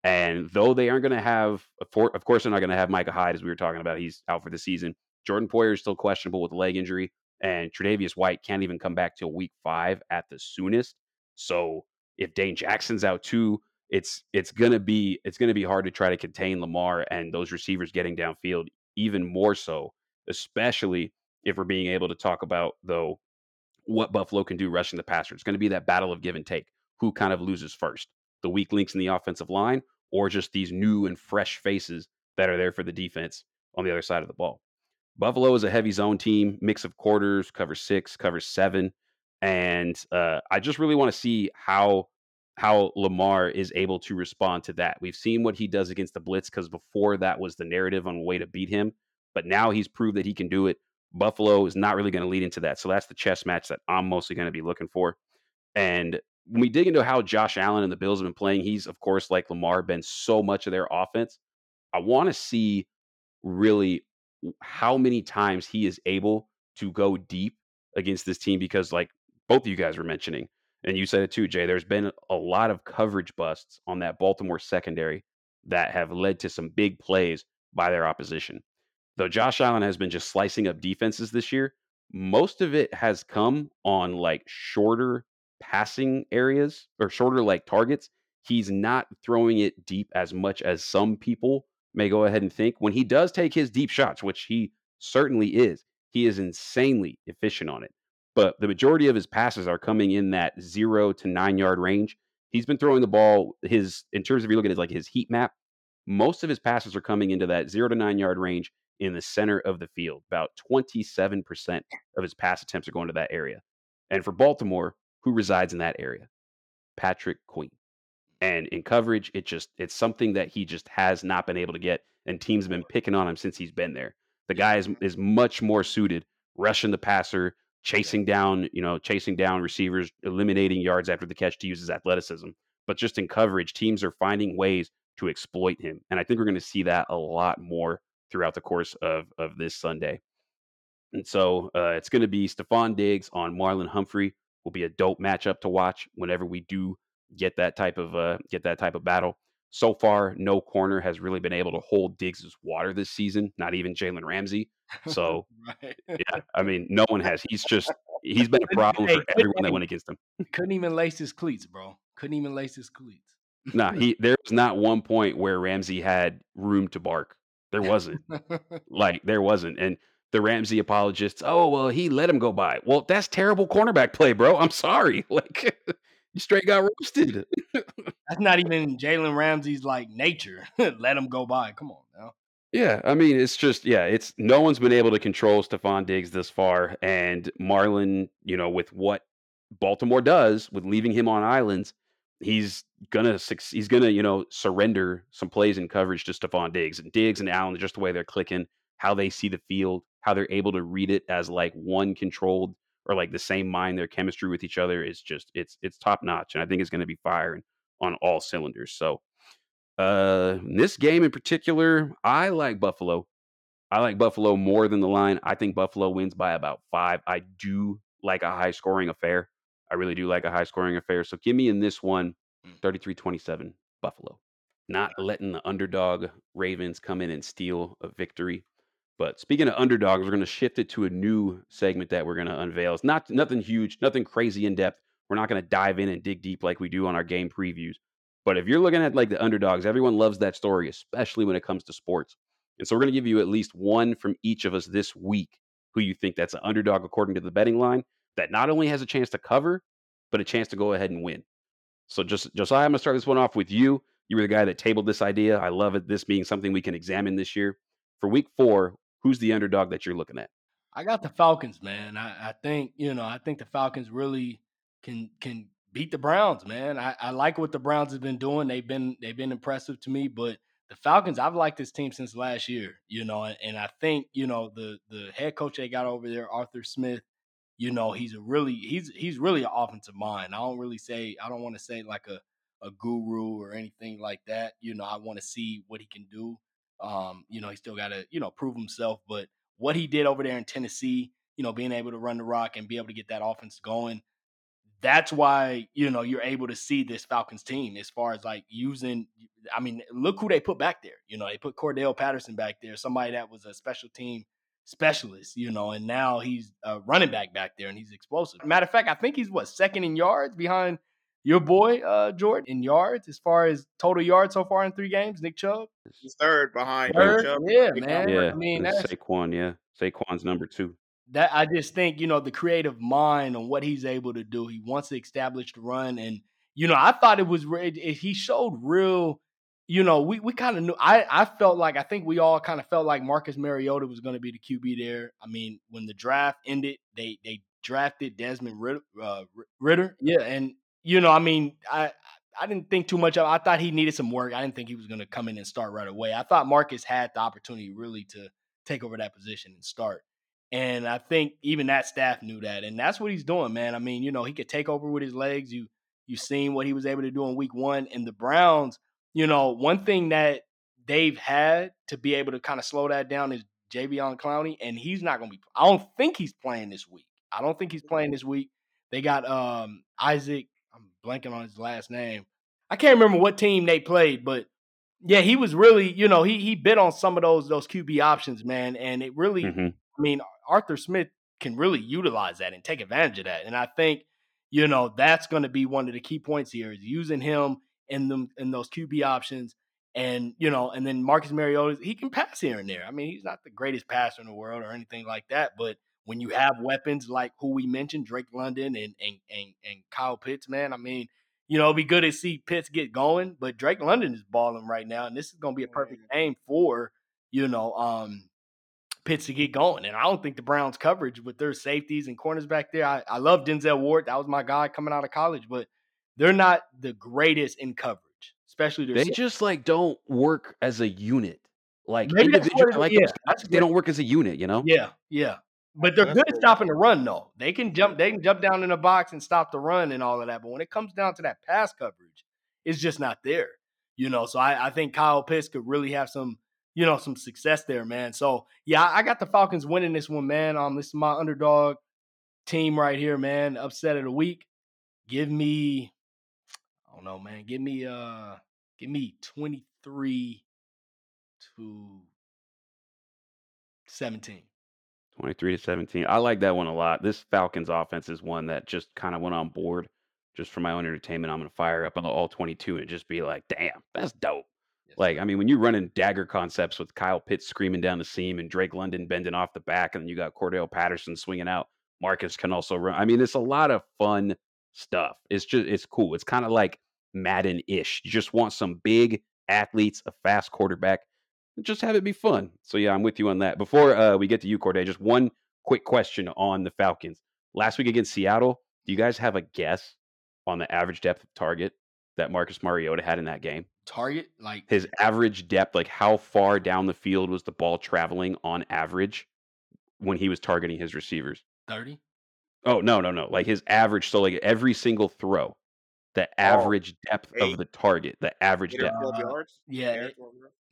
And though they aren't going to have, of course, they're not going to have Micah Hyde, as we were talking about. He's out for the season. Jordan Poyer is still questionable with a leg injury, and Tre'Davious White can't even come back till week five at the soonest. So if Dane Jackson's out too, it's it's gonna be it's gonna be hard to try to contain Lamar and those receivers getting downfield even more so, especially if we're being able to talk about though what Buffalo can do rushing the passer. It's to be that battle of give and take. Who kind of loses first? The weak links in the offensive line, or just these new and fresh faces that are there for the defense on the other side of the ball. Buffalo is a heavy zone team, mix of quarters, cover six, cover seven, and uh, I just really want to see how how Lamar is able to respond to that. We've seen what he does against the blitz because before that was the narrative on way to beat him, but now he's proved that he can do it. Buffalo is not really going to lead into that, so that's the chess match that I'm mostly going to be looking for. And when we dig into how Josh Allen and the Bills have been playing, he's of course like Lamar been so much of their offense. I want to see really how many times he is able to go deep against this team because like both of you guys were mentioning and you said it too Jay there's been a lot of coverage busts on that Baltimore secondary that have led to some big plays by their opposition. Though Josh Allen has been just slicing up defenses this year, most of it has come on like shorter passing areas or shorter like targets. He's not throwing it deep as much as some people may go ahead and think. When he does take his deep shots, which he certainly is, he is insanely efficient on it. But the majority of his passes are coming in that zero to nine yard range. He's been throwing the ball his in terms of you look at his like his heat map, most of his passes are coming into that zero to nine yard range in the center of the field. About 27% of his pass attempts are going to that area. And for Baltimore, who resides in that area? Patrick Queen. And in coverage, it just it's something that he just has not been able to get, and teams have been picking on him since he's been there. The guy is is much more suited rushing the passer, chasing down, you know, chasing down receivers, eliminating yards after the catch to use his athleticism. But just in coverage, teams are finding ways to exploit him. And I think we're going to see that a lot more throughout the course of of this Sunday. And so uh, it's going to be Stefon Diggs on Marlon Humphrey. Will be a dope matchup to watch whenever we do get that type of uh, get that type of battle. So far, no corner has really been able to hold Diggs' water this season. Not even Jalen Ramsey. So right. yeah, I mean, no one has. He's just he's been a problem Hey, for everyone that went against him. Couldn't even lace his cleats, bro. Couldn't even lace his cleats. Nah, he there was not one point where Ramsey had room to bark. There wasn't. Like there wasn't. And the Ramsey apologists, oh well, he let him go by. Well, that's terrible cornerback play, bro. I'm sorry. Like you straight got roasted. That's not even Jalen Ramsey's like nature. Let him go by. Come on now. Yeah, I mean, it's just yeah, it's no one's been able to control Stefon Diggs this far, and Marlon, you know, with what Baltimore does with leaving him on islands, he's gonna he's gonna you know surrender some plays and coverage to Stefon Diggs and Diggs and Allen, just the way they're clicking, how they see the field, how they're able to read it as like one controlled or like the same mind, their chemistry with each other is just it's it's top notch, and I think it's gonna be firing on all cylinders. So. Uh, in this game in particular, I like Buffalo. I like Buffalo more than the line. I think Buffalo wins by about five. I do like a high scoring affair. I really do like a high scoring affair. So give me in this one Mm. 33 27 Buffalo. Not letting the underdog Ravens come in and steal a victory. But speaking of underdogs, we're going to shift it to a new segment that we're going to unveil. It's not nothing huge, nothing crazy in depth. We're not going to dive in and dig deep like we do on our game previews. But if you're looking at like the underdogs, everyone loves that story, especially when it comes to sports. And so we're going to give you at least one from each of us this week who you think that's an underdog according to the betting line that not only has a chance to cover, but a chance to go ahead and win. So just Josiah, I'm gonna start this one off with you. You were the guy that tabled this idea. I love it. This being something we can examine this year. For week four, who's the underdog that you're looking at? I got the Falcons, man. I, I think you know I think the Falcons really can can beat the Browns, man. I, I like what the Browns have been doing. They've been they've been impressive to me, but the Falcons, I've liked this team since last year, you know, and, and I think you know the the head coach they got over there, Arthur Smith. You know, he's a really he's he's really an offensive mind. I don't really say I don't want to say like a a guru or anything like that. You know, I want to see what he can do. Um, you know, he still got to you know prove himself, but what he did over there in Tennessee, you know, being able to run the rock and be able to get that offense going, that's why you know you're able to see this Falcons team as far as like using. I mean, look who they put back there. You know, they put Cordarrelle Patterson back there, somebody that was a special team specialist. You know, and now he's a running back back there, and he's explosive. Matter of fact, I think he's what second in yards behind your boy uh Jordan in yards as far as total yards so far in three games. Nick Chubb, he's third behind third. Chubb. Yeah, man. Yeah, I mean, that's Saquon. Yeah, Saquon's number two that I just think you know the creative mind on what he's able to do. He wants to establish the run, and you know I thought it was it, it, he showed real. You know, we we kind of knew. I I felt like I think we all kind of felt like Marcus Mariota was going to be the QB there. I mean, when the draft ended, they they drafted Desmond Ridder, Uh, Ridder. Yeah, and you know, I mean, I I didn't think too much of. I thought he needed some work. I didn't think he was going to come in and start right away. I thought Marcus had the opportunity really to take over that position and start. And I think even that staff knew that. And that's what he's doing, man. I mean, you know, he could take over with his legs. You you've seen what he was able to do in week one. And the Browns, you know, one thing that they've had to be able to kind of slow that down is Jadeveon Clowney. And he's not gonna be I don't think he's playing this week. I don't think he's playing this week. They got um Isaac, blanking on his last name. I can't remember what team they played, but yeah, he was really, you know, he he bit on some of those those QB options, man, and it really mm-hmm. I mean, Arthur Smith can really utilize that and take advantage of that. And I think, you know, that's going to be one of the key points here is using him in them in those QB options. And, you know, and then Marcus Mariota, he can pass here and there. I mean, he's not the greatest passer in the world or anything like that. But when you have weapons like who we mentioned, Drake London and and and, and Kyle Pitts, man, I mean, you know, it'd be good to see Pitts get going, but Drake London is balling right now, and this is gonna be a perfect game for, you know, um, Pitts to get going. And I don't think the Browns coverage with their safeties and corners back there. I, I love Denzel Ward. That was my guy coming out of college, but they're not the greatest in coverage, especially they safety. just like don't work as a unit. Like Maybe individual, like yeah, they don't work as a unit, you know? Yeah, yeah. But they're good at stopping the run, though. They can jump, they can jump down in the box and stop the run and all of that. But when it comes down to that pass coverage, it's just not there. You know, so I, I think Kyle Pitts could really have some you know, some success there, man. So yeah, I got the Falcons winning this one, man. Um, this is my underdog team right here, man. Upset of the week. Give me, I don't know, man. Give me uh give me 23 to 17. 23 to 17. I like that one a lot. This Falcons offense is one that just kind of went on board just for my own entertainment. I'm going to fire up on the all 22 and just be like, damn, that's dope. Like, I mean, when you're running dagger concepts with Kyle Pitts screaming down the seam and Drake London bending off the back, and then you got Cordarrelle Patterson swinging out, Marcus can also run. I mean, it's a lot of fun stuff. It's just, it's cool. It's kind of like Madden ish. You just want some big athletes, a fast quarterback, just have it be fun. So, yeah, I'm with you on that. Before uh, we get to you, Corday, just one quick question on the Falcons. Last week against Seattle, do you guys have a guess on the average depth of target that Marcus Mariota had in that game? Target like his average depth, like how far down the field was the ball traveling on average when he was targeting his receivers? 30? Oh, no, no, no. Like his average. So, like every single throw, the oh, average oh, depth eight. of the target, the average depth. Uh, yards? Yeah.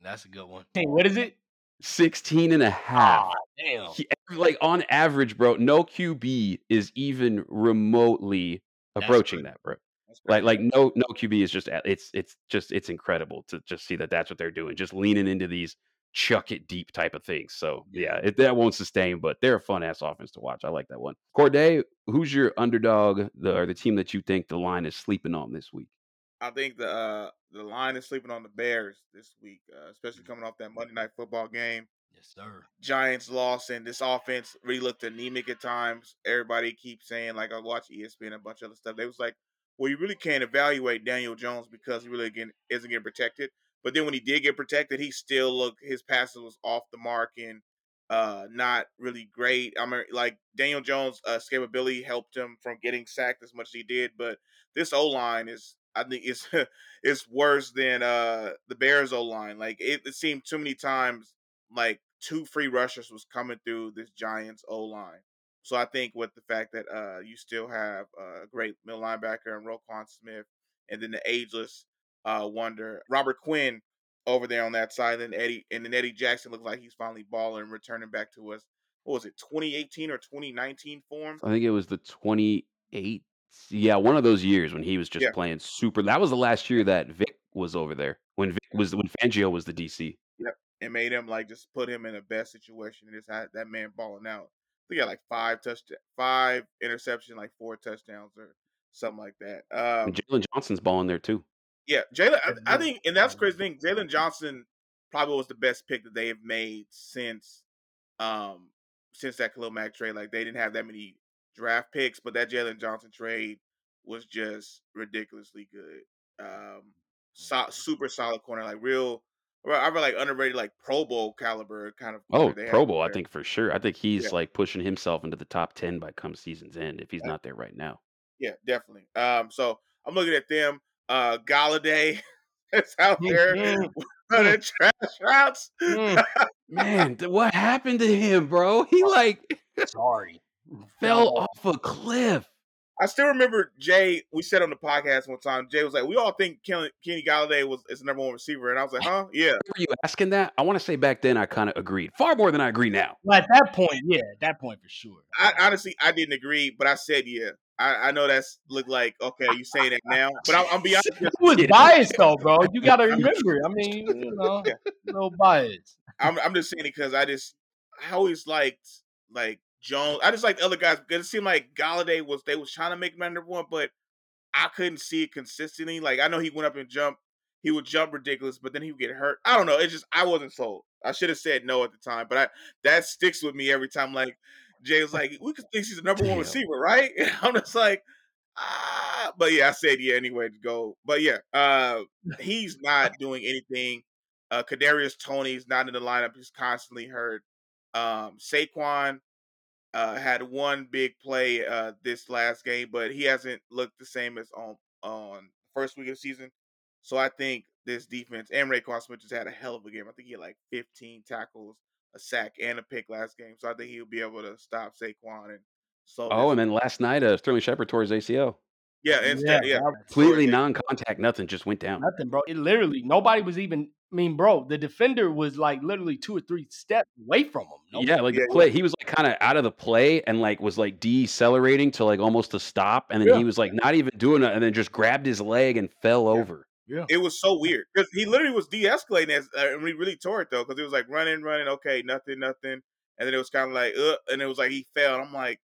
that's a good one. Hey, what is it? 16 and a half. Oh, damn. He, like on average, bro, no QB is even remotely approaching that, bro. Like like no no QB is just it's it's just it's incredible to just see that that's what they're doing, just leaning into these chuck it deep type of things. So yeah, it, that won't sustain, but they're a fun ass offense to watch. I like that one. Corday, who's your underdog, the or the team that you think the line is sleeping on this week? I think the uh, the line is sleeping on the Bears this week, uh, especially coming off that Monday night football game. Yes, sir. Giants lost, and this offense really looked anemic at times. Everybody keeps saying, like I watch ESPN and a bunch of other stuff. They was like, well, you really can't evaluate Daniel Jones because he really again isn't getting protected. But then when he did get protected, he still looked his passes was off the mark and uh not really great. I mean, like Daniel Jones' uh, escapability helped him from getting sacked as much as he did, but this O line is I think it's it's worse than uh the Bears O line. Like it, it seemed too many times like two free rushers was coming through this Giants O line. So I think with the fact that uh you still have a great middle linebacker and Roquan Smith, and then the ageless uh wonder Robert Quinn over there on that side, and Eddie and then Eddie Jackson looks like he's finally balling and returning back to us. What was it, 2018 or 2019 form? I think it was the 28. Yeah, one of those years when he was just Yeah. playing super. That was the last year that Vic was over there. When Vic was when Fangio was the DC. Yep, and made him like just put him in the best situation and just had that man balling out. He got like five touch five interception, like four touchdowns or something like that. Um, Jaylon Johnson's balling there too. Yeah, Jaylon. I, I think, and that's crazy thing. Jaylon Johnson probably was the best pick that they have made since, um, since that Khalil Mack trade. Like they didn't have that many draft picks, but that Jaylon Johnson trade was just ridiculously good. Um, so, super solid corner, like real. I feel like underrated, like Pro Bowl caliber kind of. Oh, Pro Bowl, I think for sure. I think he's Yeah. like pushing himself into the top 10 by come season's end if he's Yeah. not there right now. Yeah, definitely. Um, so I'm looking at them. Uh, Golladay is out there Mm, running trash routes. mm, Man, what happened to him, bro? He like sorry. fell off a cliff. I still remember Jay. We said on the podcast one time. Jay was like, "We all think Kenny, Kenny Golladay was is the number one receiver," and I was like, "Huh? Yeah, Were you asking that? I want to say back then I kind of agreed. Far more than I agree now. Well, at that point, yeah, at that point for sure. I honestly I didn't agree, but I said yeah. I, I know that's look like okay, you say that now, but I'm, I'm be honest. It was biased though, bro. You got to remember. I mean, you know, no bias. I'm I'm just saying it because I just I always liked like Jones. I just like other guys because it seemed like Golladay was they was trying to make him number one, but I couldn't see it consistently. Like I know he went up and jumped, he would jump ridiculous, but then he would get hurt. I don't know. It's just I wasn't sold. I should have said no at the time, but I that sticks with me every time. Like Jay was like, we could think she's the number one receiver, right? And I'm just like. Ah, but yeah, I said yeah anyway to go. But yeah, uh, he's not doing anything. Uh, Kadarius Toney's not in the lineup; he's constantly hurt. Um, Saquon uh, had one big play uh, this last game, but he hasn't looked the same as on on first week of the season. So I think this defense and Roquan Smith just had a hell of a game. I think he had like 15 tackles, a sack, and a pick last game. So I think he'll be able to stop Saquon and slow. Oh, and then last night, uh, Sterling Shepard tore his ACL. yeah, and yeah, yeah. Completely non-contact, nothing, just went down. Nothing, bro. It literally nobody was even. I mean, bro, the defender was like literally two or three steps away from him. No- Yeah, like Yeah, the yeah. play, he was like kind of out of the play and like was like decelerating to like almost a stop, and then Yeah. he was like not even doing it, and then just grabbed his leg and fell Yeah. over. Yeah. it was so weird because he literally was de-escalating as uh, and we really tore it though because it was like running, running, okay, nothing, nothing, and then it was kind of like, uh, and it was like he fell. And I'm like,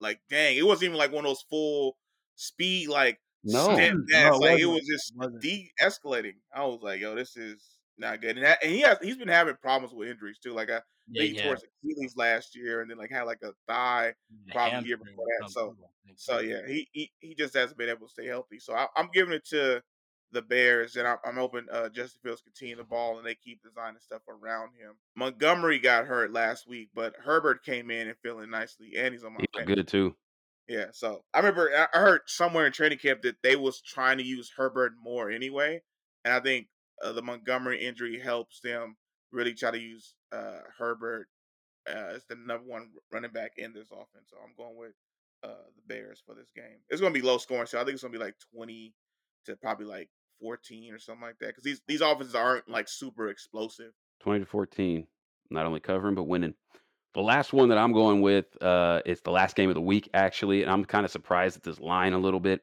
like dang, it wasn't even like one of those full speed like No. step No, dance. it like it wasn't. just It wasn't. de-escalating. I was like, yo, this is not good. And, that, and he has he's been having problems with injuries too. Like I Yeah, think he yeah. tore his Achilles last year, and then like had like a thigh. The probably year before that, something, I think, So yeah, he he, he just hasn't been able to stay healthy. So I, I'm giving it to the Bears, and I'm, I'm hoping uh, Justin Fields continue the ball and they keep designing stuff around him. Montgomery got hurt last week, but Herbert came in and feeling nicely, and he's on my He good too. Yeah, so I remember I I heard somewhere in training camp that they was trying to use Herbert more anyway, and I think uh, the Montgomery injury helps them really try to use uh, Herbert uh, as the number one running back in this offense. So I'm going with uh, the Bears for this game. It's going to be low scoring, so I think it's going to be like 20 to probably like 14 or something like that because these these offenses aren't like super explosive. 20 to 14. Not only covering, but winning. The last one that I'm going with uh, is the last game of the week, actually. And I'm kind of surprised at this line a little bit.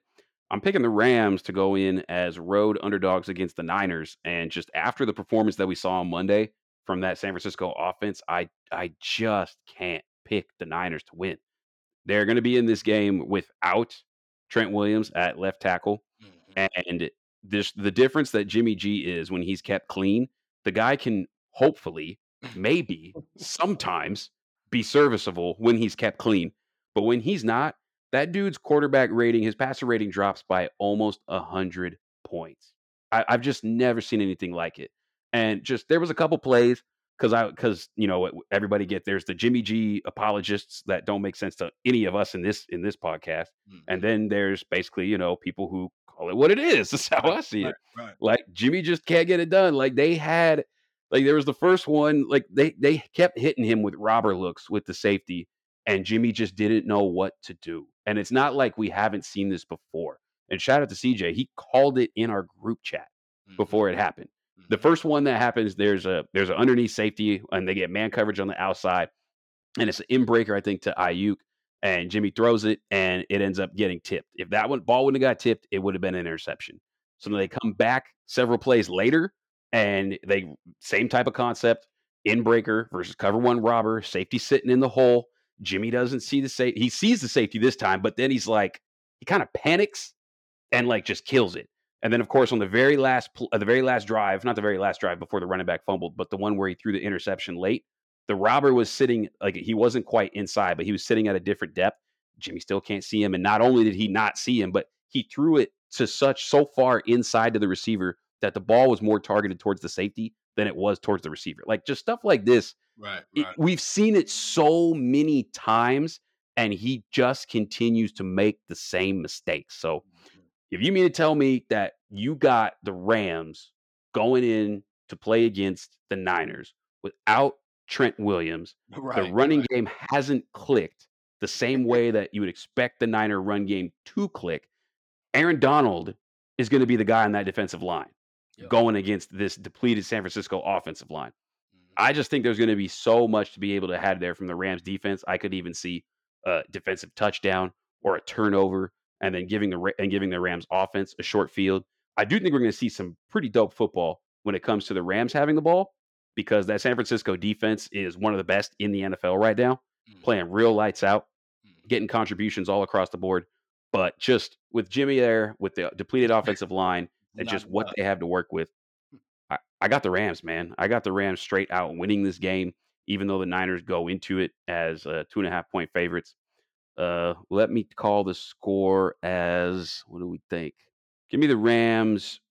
I'm picking the Rams to go in as road underdogs against the Niners. And just after the performance that we saw on Monday from that San Francisco offense, I, I just can't pick the Niners to win. They're going to be in this game without Trent Williams at left tackle. Mhm. And this the difference that Jimmy G is when he's kept clean, the guy can hopefully, maybe, sometimes be serviceable when he's kept clean. But when he's not, that dude's quarterback rating, his passer rating drops by almost a hundred points. I, I've just never seen anything like it. And just there was a couple plays because I because you know everybody get there's the Jimmy G apologists that don't make sense to any of us in this in this podcast, Mhm. and then there's basically you know people who call it what it is. That's how I see it. Right, right. Like Jimmy just can't get it done. Like they had like there was the first one like they they kept hitting him with robber looks with the safety, and Jimmy just didn't know what to do. And it's not like we haven't seen this before. And shout out to CJ, he called it in our group chat Mhm, before it happened. The mhm. first one that happens, there's a there's an underneath safety, and they get man coverage on the outside, and it's an inbreaker, I think, to Aiyuk, and Jimmy throws it, and it ends up getting tipped. If that one ball wouldn't have got tipped, it would have been an interception. So then they come back several plays later, and they same type of concept, inbreaker versus cover one robber, safety sitting in the hole. Jimmy doesn't see the safety. He sees the safety this time, but then he's like, he kind of panics and like just kills it. And then, of course, on the very last, pl- uh, the very last drive, not the very last drive before the running back fumbled, but the one where he threw the interception late, the robber was sitting like he wasn't quite inside, but he was sitting at a different depth. Jimmy still can't see him, and not only did he not see him, but he threw it to such so far inside to the receiver that the ball was more targeted towards the safety than it was towards the receiver. Like just stuff like this, Right, it- we've seen it so many times, and he just continues to make the same mistakes. So mm-hmm. if you mean to tell me that you got the Rams going in to play against the Niners without Trent Williams, Right, the running right. game hasn't clicked the same way that you would expect the Niner run game to click, Aaron Donald is going to be the guy on that defensive line Yep. going against this depleted San Francisco offensive line. Mhm. I just think there's going to be so much to be able to have there from the Rams defense. I could even see a defensive touchdown or a turnover, and then giving the and giving the Rams offense a short field. I do think we're going to see some pretty dope football when it comes to the Rams having the ball because that San Francisco defense is one of the best in the NFL right now, Mhm. playing real lights out, Mhm. getting contributions all across the board. But just with Jimmy there, with the depleted offensive line, and just what they have to work with. I, I got the Rams, man. I got the Rams straight out winning this game, even though the Niners go into it as uh, two and a half point favorites. Uh, let me call the score as what do we think? Give me the Rams,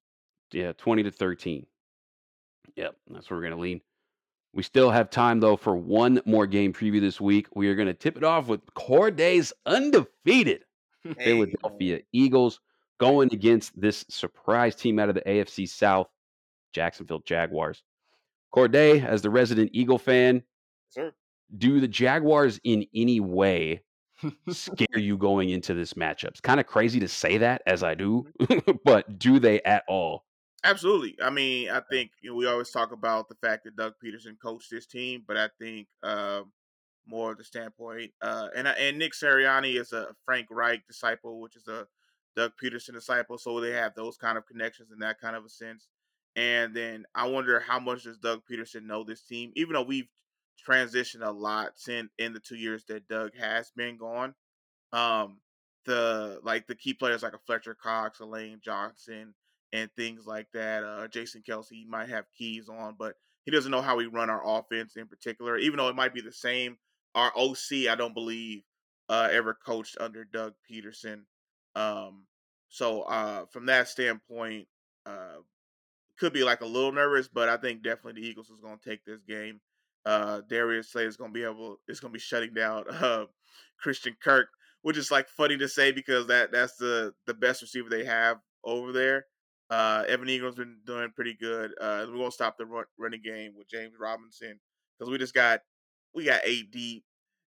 yeah, twenty to thirteen. Yep, that's where we're gonna lean. We still have time though for one more game preview this week. We are gonna tip it off with Corday's undefeated Hey, Philadelphia Eagles going against this surprise team out of the AFC South, Jacksonville Jaguars. Corday, as the resident Eagle fan, sir. do the Jaguars in any way scare you going into this matchup? It's kind of crazy to say that as I do, mm-hmm. but do they at all? Absolutely. I mean, I think you know, we always talk about the fact that Doug Pederson coached this team, but I think um, more of the standpoint, uh, and and Nick Sirianni is a Frank Reich disciple, which is a Doug Pederson disciple, so they have those kind of connections in that kind of a sense. And then I wonder how much does Doug Pederson know this team, even though we've transitioned a lot since in the two years that Doug has been gone. Um, the like the key players like a Fletcher Cox, a Lane Johnson, and things like that. Uh, Jason Kelce might have keys on, but he doesn't know how we run our offense in particular. Even though it might be the same, our OC I don't believe uh, ever coached under Doug Pederson. Um, so uh, from that standpoint, uh, could be like a little nervous, but I think definitely the Eagles is going to take this game. Uh, Darius Slay is going to be able is going to be shutting down uh, Christian Kirk, which is like funny to say because that that's the the best receiver they have over there. Uh, Evan Engram's been doing pretty good. Uh, we're gonna stop the run, running game with James Robinson because we just got we got eight deep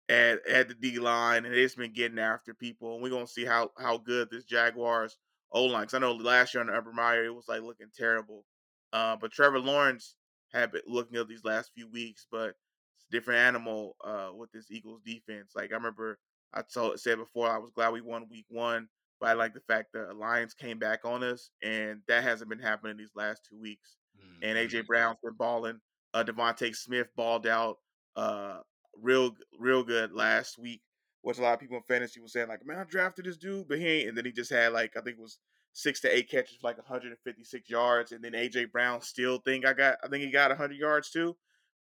at at the D line and it's been getting after people. And we're gonna see how how good this Jaguars O line. Because I know last year under Urban Meyer it was like looking terrible. Uh, but Trevor Lawrence had been looking up these last few weeks, but it's a different animal uh, with this Eagles defense. Like I remember I told said before, I was glad we won week one, but I like the fact that Lions came back on us, and that hasn't been happening these last two weeks. And Mm-hmm. AJ Brown's been balling. Uh, DeVonta Smith balled out uh, real real good last week, which a lot of people in fantasy were saying like, man, I drafted this dude, but he ain't. And then he just had like I think it was six to eight catches for like 156 yards, and then AJ Brown still think I got I think he got 100 yards too.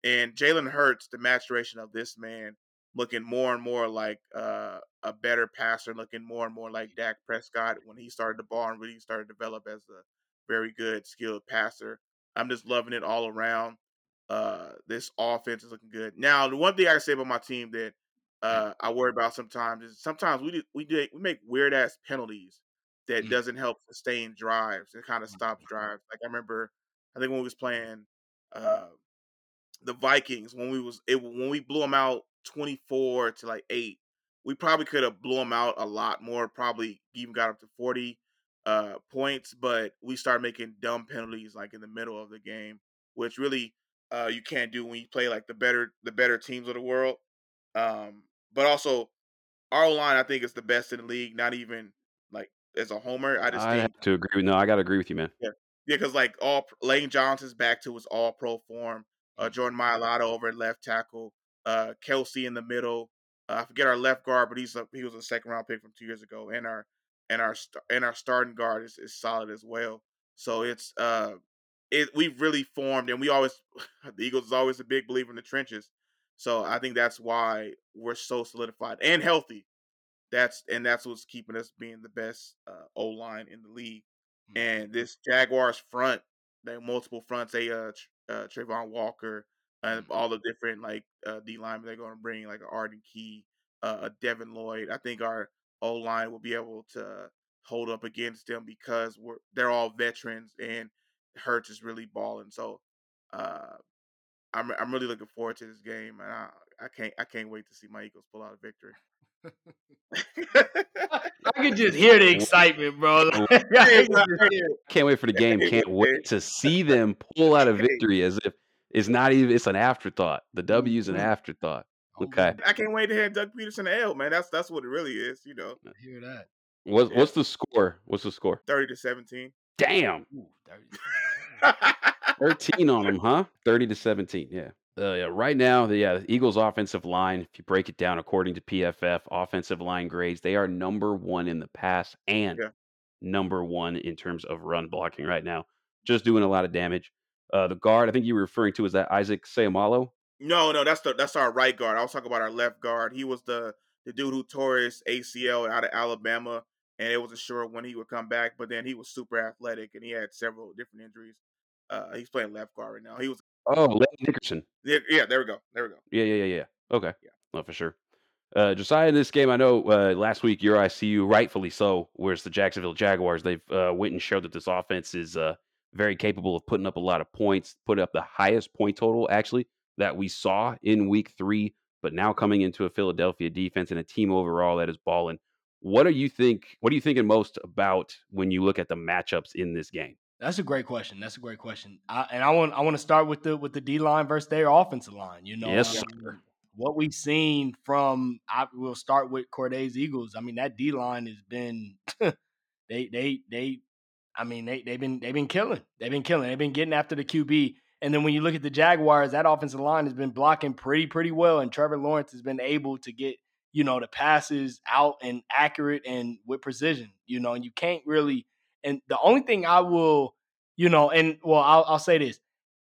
And Jalen Hurts, the maturation of this man looking more and more like uh, a better passer, looking more and more like Dak Prescott when he started the ball and really started to develop as a very good, skilled passer. I'm just loving it all around. Uh, this offense is looking good. Now, the one thing I can say about my team that uh, I worry about sometimes is sometimes we do, we do, we make weird ass penalties that Mm. doesn't help sustain drives. It kind of stops drives. Like I remember, I think when we was playing uh, the Vikings when we was it when we blew them out twenty four to like eight, we probably could have blew them out a lot more. Probably even got up to forty uh, points, but we started making dumb penalties like in the middle of the game, which really uh, you can't do when you play like the better the better teams of the world. Um, but also our line, I think, is the best in the league. Not even like as a homer, I just I think have to agree with no, I gotta agree with you, man. yeah, because like all Lane Johnson's back to his All Pro form. Uh, Jordan Mailata over at left tackle. Uh, Kelce in the middle. Uh, I forget our left guard, but he's a, he was a second round pick from two years ago. And our and our st- and our starting guard is, is solid as well. So it's uh it we've really formed, and we always the Eagles is always a big believer in the trenches. So I think that's why we're so solidified and healthy. That's and that's what's keeping us being the best uh, O line in the league. Mm. And this Jaguars front, they multiple fronts. They uh, uh Travon Walker and all the different like uh, D linemen they're going to bring, like a Arden Key, uh, a Devin Lloyd. I think our O line will be able to hold up against them because we're they're all veterans and Hurts is really balling. So uh, I'm I'm really looking forward to this game, and I, I can't I can't wait to see my Eagles pull out a victory. I can just hear the excitement, bro. I could just hear it. Can't wait for the game. Can't wait to see them pull out a victory as if it's not even it's an afterthought. The mm-hmm. W is an afterthought. Oh, Okay. I can't wait to hear Doug Pederson L, man. That's that's what it really is, you know. I hear that. What's Yeah. what's the score? What's the score? Thirty to seventeen. Damn. Ooh, 30. 13 on them, huh? 30 to 17. Yeah. Uh, yeah. Right now, the, yeah, the Eagles' offensive line, if you break it down according to PFF, offensive line grades, they are number one in the pass and Yeah. number one in terms of run blocking right now. Just doing a lot of damage. Uh, the guard, I think you were referring to, is that Isaac Seumalo? no, no, that's the that's our right guard. I was talking about our left guard. He was the the dude who tore his ACL out of Alabama, and it wasn't sure when he would come back. But then he was super athletic, and he had several different injuries. Uh, he's playing left guard right now. He was Oh, Dickerson. yeah, yeah. There we go. There we go. Yeah, yeah, yeah, yeah. Okay. Yeah. No, for sure. Uh, Josiah, in this game, I know uh, last week your ICU, rightfully so, whereas the Jacksonville Jaguars, they've uh, went and showed that this offense is uh, very capable of putting up a lot of points, put up the highest point total actually that we saw in Week Three. But now coming into a Philadelphia defense and a team overall that is balling, what do you think? What are you thinking most about when you look at the matchups in this game? That's a great question. That's a great question. I, and I want I want to start with the with the D line versus their offensive line. You know, Yes, um, sir. what we've seen from I will start with Corday's Eagles. I mean, that D line has been they they they I mean they they've been they've been killing. They've been killing. They've been getting after the QB. And then when you look at the Jaguars, that offensive line has been blocking pretty pretty well, and Trevor Lawrence has been able to get you know the passes out and accurate and with precision. You know, and you can't really. And the only thing I will, you know, and well, I'll, I'll say this: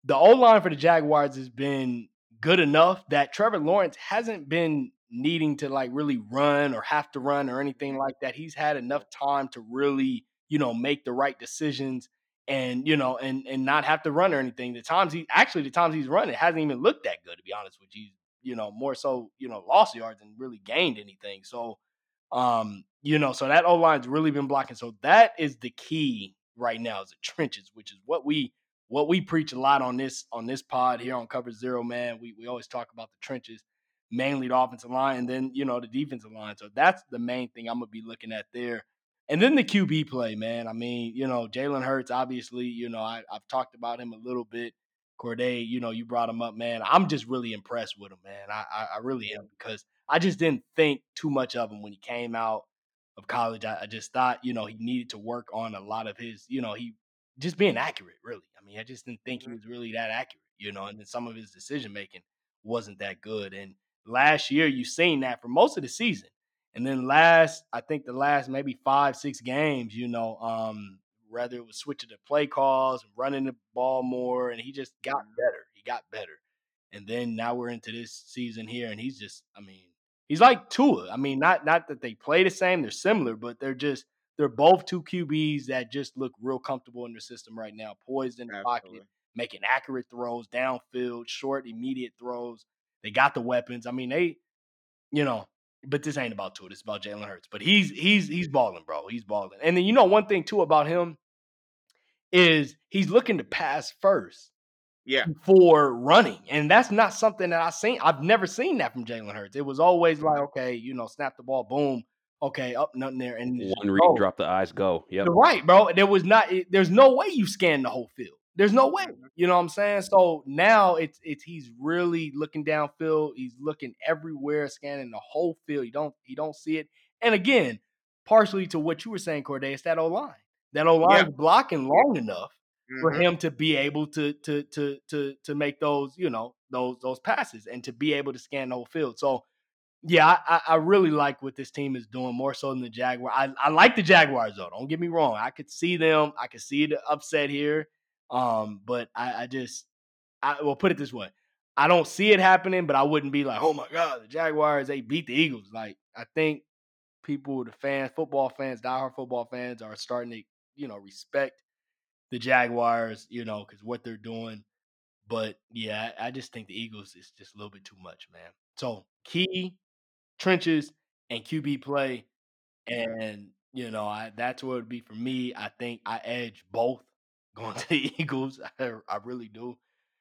the O line for the Jaguars has been good enough that Trevor Lawrence hasn't been needing to like really run or have to run or anything like that. He's had enough time to really, you know, make the right decisions and you know, and and not have to run or anything. The times he actually the times he's run, it hasn't even looked that good to be honest with you. You know, more so, you know, lost yards than really gained anything. So um, you know, so that O line's really been blocking. So that is the key right now is the trenches, which is what we what we preach a lot on this on this pod here on Cover Zero, man. We we always talk about the trenches, mainly the offensive line, and then you know the defensive line. So that's the main thing I'm gonna be looking at there. And then the QB play, man. I mean, you know, Jalen Hurts, obviously, you know, I, I've talked about him a little bit. Corday, you know, you brought him up, man. I'm just really impressed with him, man. I, I, I really am because I just didn't think too much of him when he came out of college. I, I just thought, you know, he needed to work on a lot of his, you know, he just being accurate, really. I mean, I just didn't think he Mhm. was really that accurate, you know, and then some of his decision making wasn't that good. And last year, you've seen that for most of the season. And then last, I think the last maybe five, six games, you know, um, whether it was switching to play calls and running the ball more, and he just got Mhm. better. He got better. And then now we're into this season here, and he's just, I mean, he's like Tua. I mean, not not that they play the same, they're similar, but they're just they're both two QBs that just look real comfortable in their system right now, poised in the Absolutely. pocket, making accurate throws, downfield, short, immediate throws. They got the weapons. I mean, they, you know, but this ain't about Tua. It's about Jalen Hurts. But he's he's he's balling, bro. He's balling. And then you know one thing too about him is he's looking to pass first Yeah. for running. And that's not something that I've seen. I've never seen that from Jalen Hurts. It was always like, okay, you know, snap the ball, boom, okay, up, nothing there. And One read, drop the eyes, go. You're right, bro. There was not it, there's no way you scan the whole field. There's no way. Mhm. You know what I'm saying? So now it's it's he's really looking downfield. He's looking everywhere, scanning the whole field. You don't you don't see it. And again, partially to what you were saying, Corday, it's that O line. That O line blocking long enough for Mhm. him to be able to to to to to make those you know those those passes and to be able to scan the whole field. So yeah, I, I- I really like what this team is doing more so than the Jaguar. I, I like the Jaguars though. Don't get me wrong. I could see them. I could see the upset here. Um, but I, I just I will put it this way. I don't see it happening, but I wouldn't be like, oh my God, the Jaguars, they beat the Eagles. Like, I think people, the fans, football fans, diehard football fans are starting to, you know, respect the Jaguars, you know, because what they're doing. But yeah, I I just think the Eagles is just a little bit too much, man. So key trenches and QB play, and you know, I that's what it would be for me. I think I edge both going to the Eagles. I, I really do.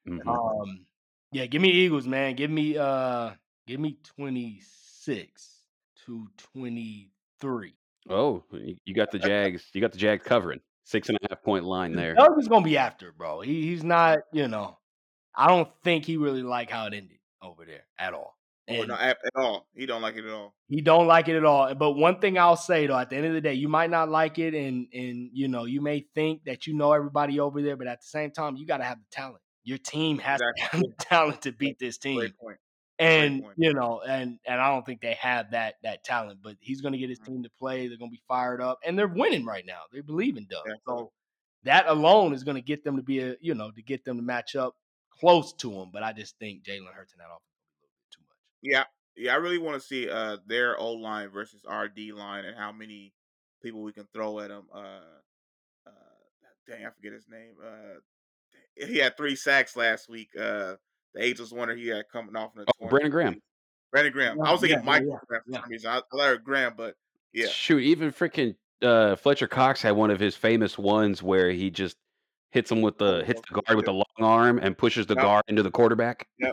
Mhm. Um, yeah, give me Eagles, man. Give me uh, give me twenty six to twenty three. Oh, you got the Jags. You got the Jags covering six and a half point line there. Doug is gonna be after, bro. He, he's not, you know. I don't think he really like how it ended over there at all. Oh, And no, at, at all. He don't like it at all. he don't like it at all. But one thing I'll say though, at the end of the day, you might not like it, and and you know, you may think that you know everybody over there, but at the same time, you got to have the talent. Your team has to have the talent to beat this team. Great point. And you know, and and I don't think they have that that talent. But he's going to get his Mhm. team to play. They're going to be fired up, and they're winning right now. They believe in Doug. Definitely. So that alone is going to get them to be a you know to get them to match up close to him. But I just think Jalen Hurts in that offense a little bit too much. Yeah, yeah. I really want to see uh their O line versus our D line and how many people we can throw at them. Uh, uh, dang, I forget his name. Uh, he had three sacks last week. Uh, the Angels wonder he had coming off in the Oh, Brandon Graham. Brandon Graham. I was thinking yeah, yeah, Michael yeah, Graham for yeah. some reason. I, I heard Graham, but yeah, Shoot, even freaking uh, Fletcher Cox had one of his famous ones where he just hits him with the hits the guard with the long arm and pushes the Yep. guard into the quarterback. I,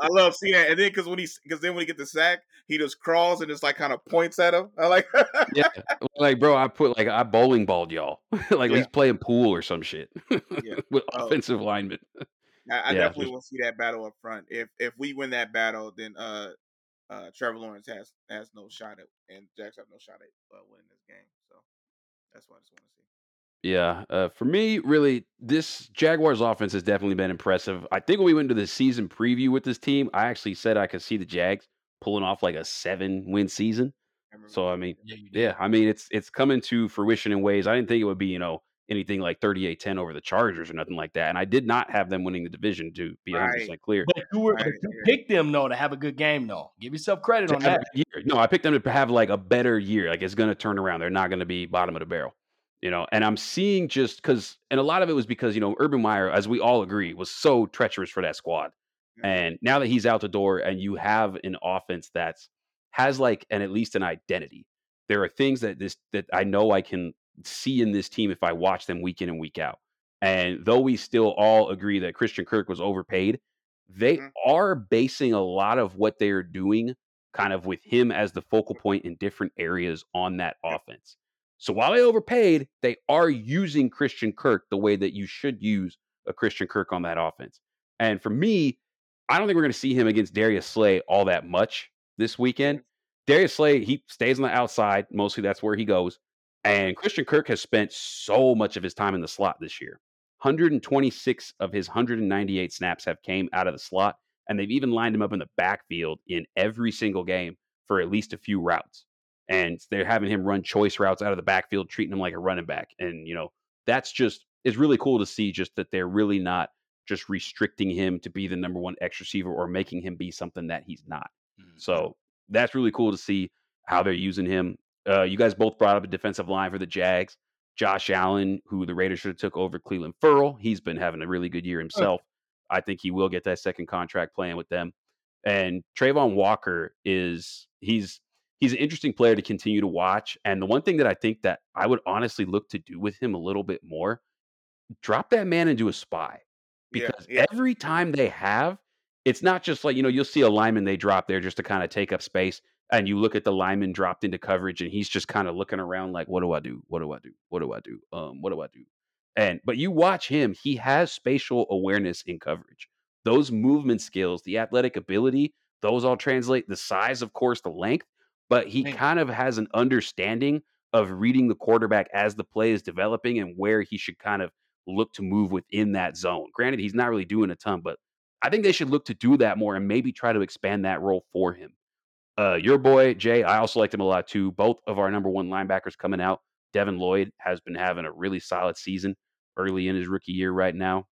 I love seeing that. And then because when he because then when he get the sack, he just crawls and just like kind of points at him. I like. Yeah, like bro, I put like I bowling balled y'all, like Yeah. he's playing pool or some shit Yeah. with Oh. offensive linemen. I, I Yeah, definitely will see that battle up front. If if we win that battle, then uh uh Trevor Lawrence has has no shot at and Jacks have no shot at uh, winning this game. So that's what I just want to see. Yeah, uh, for me, really, this Jaguars offense has definitely been impressive. I think when we went into the season preview with this team, I actually said I could see the Jags pulling off like a seven win season. I So I mean, Yeah, yeah, I mean it's it's coming to fruition in ways I didn't think it would be, you know, anything like 38-10 over the Chargers or nothing like that. And I did not have them winning the division to be 100% Right. clear. But you were, Right, you picked them though to have a good game though. Give yourself credit To on that. a good year. No, I picked them to have like a better year. Like it's going to turn around. They're not going to be bottom of the barrel. You know, and I'm seeing just because, and a lot of it was because, you know, Urban Meyer, as we all agree, was so treacherous for that squad. Mhm. And now that he's out the door and you have an offense that's has like an at least an identity, there are things that this that I know I can see in this team if I watch them week in and week out. And though we still all agree that Christian Kirk was overpaid, they Mhm. are basing a lot of what they are doing kind of with him as the focal point in different areas on that offense. So while they overpaid, they are using Christian Kirk the way that you should use a Christian Kirk on that offense. And for me, I don't think we're going to see him against Darius Slay all that much this weekend. Darius Slay, he stays on the outside. Mostly that's where he goes. And Christian Kirk has spent so much of his time in the slot this year. 126 of his 198 snaps have came out of the slot, and they've even lined him up in the backfield in every single game for at least a few routes. And they're having him run choice routes out of the backfield, treating him like a running back. And you know, that's just it's really cool to see just that they're really not just restricting him to be the number one X receiver or making him be something that he's not. Mhm. So that's really cool to see how they're using him. Uh, you guys both brought up a defensive line for the Jags. Josh Allen, who the Raiders should have took over Clelin Ferrell, he's been having a really good year himself. I think he will get that second contract playing with them. And Travon Walker is he's he's an interesting player to continue to watch. And the one thing that I think that I would honestly look to do with him a little bit more, drop that man into a spy. Yeah, Because yeah. every time they have, it's not just like, you know, you'll see a lineman they drop there just to kind of take up space. And you look at the lineman dropped into coverage and he's just kind of looking around like, what do I do? What do I do? What do I do? Um, what do I do? And but you watch him, he has spatial awareness in coverage. Those movement skills, the athletic ability, those all translate. The size, of course, the length, but he kind of has an understanding of reading the quarterback as the play is developing and where he should kind of look to move within that zone. Granted, he's not really doing a ton, but I think they should look to do that more and maybe try to expand that role for him. Uh, your boy Jay, I also liked him a lot too. Both of our number one linebackers coming out. Devin Lloyd has been having a really solid season early in his rookie year right now,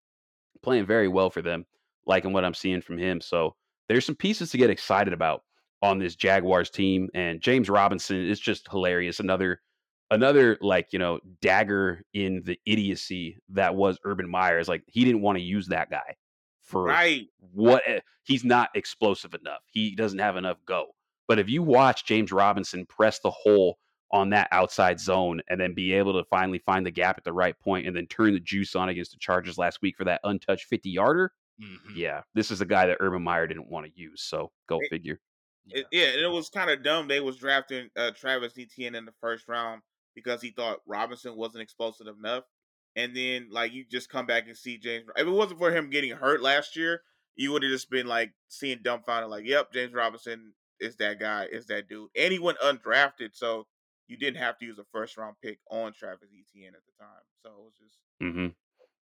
playing very well for them. Liking what I'm seeing from him. So there's some pieces to get excited about on this Jaguars team. And James Robinson is just hilarious. Another another like you know dagger in the idiocy that was Urban Myers. Like he didn't want to use that guy for Right. what eh, he's not explosive enough. He doesn't have enough go. But if you watch James Robinson press the hole on that outside zone and then be able to finally find the gap at the right point and then turn the juice on against the Chargers last week for that untouched 50 yarder, Mhm. yeah, this is a guy that Urban Meyer didn't want to use. So go It- figure. It, yeah, and it was kind of dumb. They was drafting uh, Travis Etienne in the first round because he thought Robinson wasn't explosive enough. And then like you just come back and see James. If it wasn't for him getting hurt last year, you would have just been like seeing dumbfounded, like, "Yep, James Robinson is that guy, is that dude." And he went undrafted, so you didn't have to use a first round pick on Travis Etienne at the time. So it was just mm-hmm.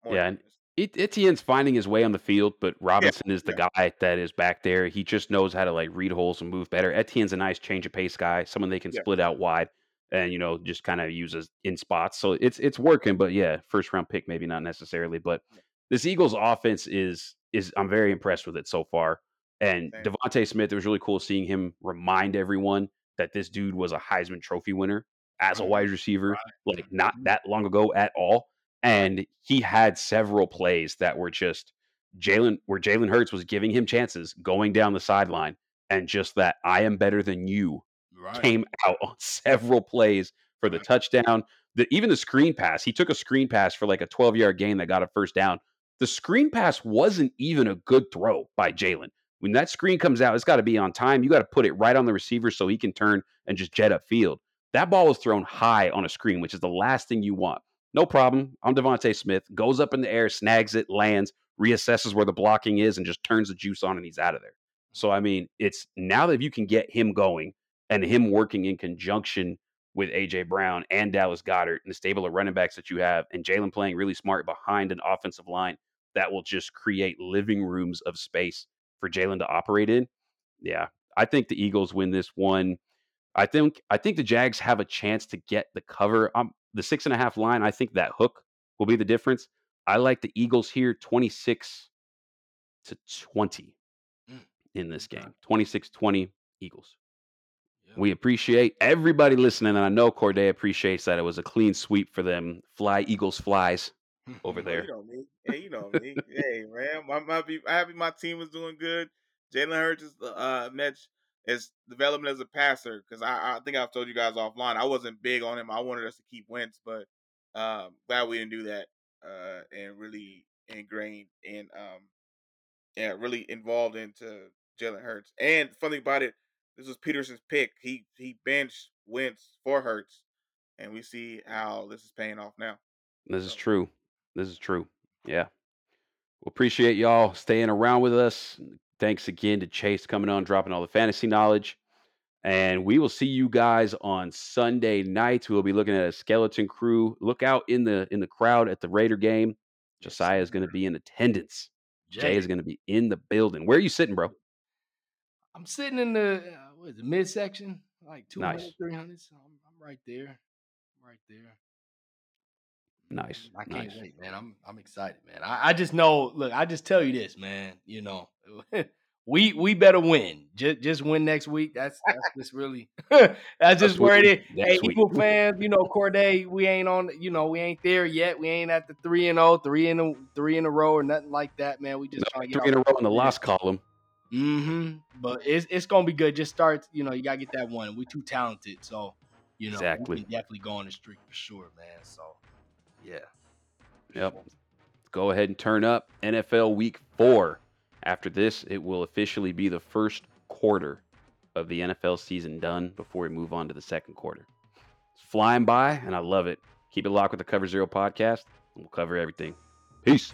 Yeah, and dumbness. Etienne's finding his way on the field, but Robinson is the guy that is back there. He just knows how to like read holes and move better. Etienne's a nice change of pace guy, someone they can Yeah. split out wide and you know just kind of uses in spots. So it's it's working, but yeah, first round pick maybe not necessarily. But Yeah. this Eagles offense is is I'm very impressed with it so far. And DeVonta Smith, it was really cool seeing him remind everyone that this dude was a Heisman Trophy winner as a wide receiver, Right. like not Mhm. that long ago at all and he had several plays that were just Jalen, where Jalen Hurts was giving him chances going down the sideline, and just that I am better than you Right. came out on several plays for the Right. touchdown. The, even the screen pass, he took a screen pass for like a 12 yard gain that got a first down. The screen pass wasn't even a good throw by Jalen. When that screen comes out, it's got to be on time. You got to put it right on the receiver so he can turn and just jet up field. That ball was thrown high on a screen, which is the last thing you want. No problem. I'm DeVonta Smith. Goes up in the air, snags it, lands, reassesses where the blocking is, and just turns the juice on, and he's out of there. So I mean, it's now that you can get him going and him working in conjunction with AJ Brown and Dallas Goedert and the stable of running backs that you have, and Jalen playing really smart behind an offensive line that will just create living rooms of space for Jalen to operate in. Yeah, I think the Eagles win this one. I think I think the Jags have a chance to get the cover. Um, the six and a half line. I think that hook will be the difference. I like the Eagles here, twenty six to twenty Mm, in this game. 26-20 Eagles. Yeah. We appreciate everybody listening, and I know Corday appreciates that it was a clean sweep for them. Fly Eagles flies over there. You know me. Hey, you know me. hey, man. I'm happy, happy my team is doing good. Jalen Hurts is uh, Mitch is developing as a passer because I, I think I've told you guys offline. I wasn't big on him. I wanted us to keep Wentz, but um, glad we didn't do that uh, and really ingrained and um, yeah, really involved into Jalen Hurts. And funny about it, this was Pederson's pick. He he benched Wentz for Hurts, and we see how this is paying off now. This is true. This is true. Yeah. We appreciate y'all staying around with us. Thanks again to Chase coming on, dropping all the fantasy knowledge. And we will see you guys on Sunday night. We'll be looking at a skeleton crew. Look out in the in the crowd at the Raider game. Josiah is going to be in attendance. Jay Jay, is going to be in the building. Where are you sitting, bro? I'm sitting in the uh, what is it, midsection, like 200, Nice. 300. So I'm, I'm right there. I'm right there. Nice. I can't nice. wait, man. I'm I'm excited, man. I, I just know. Look, I just tell you this, man. You know, we we better win. Just just win next week. That's that's just really that's just where it is. Hey, week. Eagle fans, you know, Corday, we ain't on. You know, we ain't there yet. We ain't at the three and oh, three in a three in a row or nothing like that, man. We just No, trying to get three in a row in the loss. column. Mm-hmm. But it's it's gonna be good. Just start. You know, you gotta get that one. We too talented, so you know, Exactly. definitely go on the streak for sure, man. So yeah. Yep. Go ahead and turn up NFL Week Four. After this, it will officially be the first quarter of the NFL season done before we move on to the second quarter. It's flying by, and I love it. Keep it locked with the Cover Zero podcast, and we'll cover everything. Peace.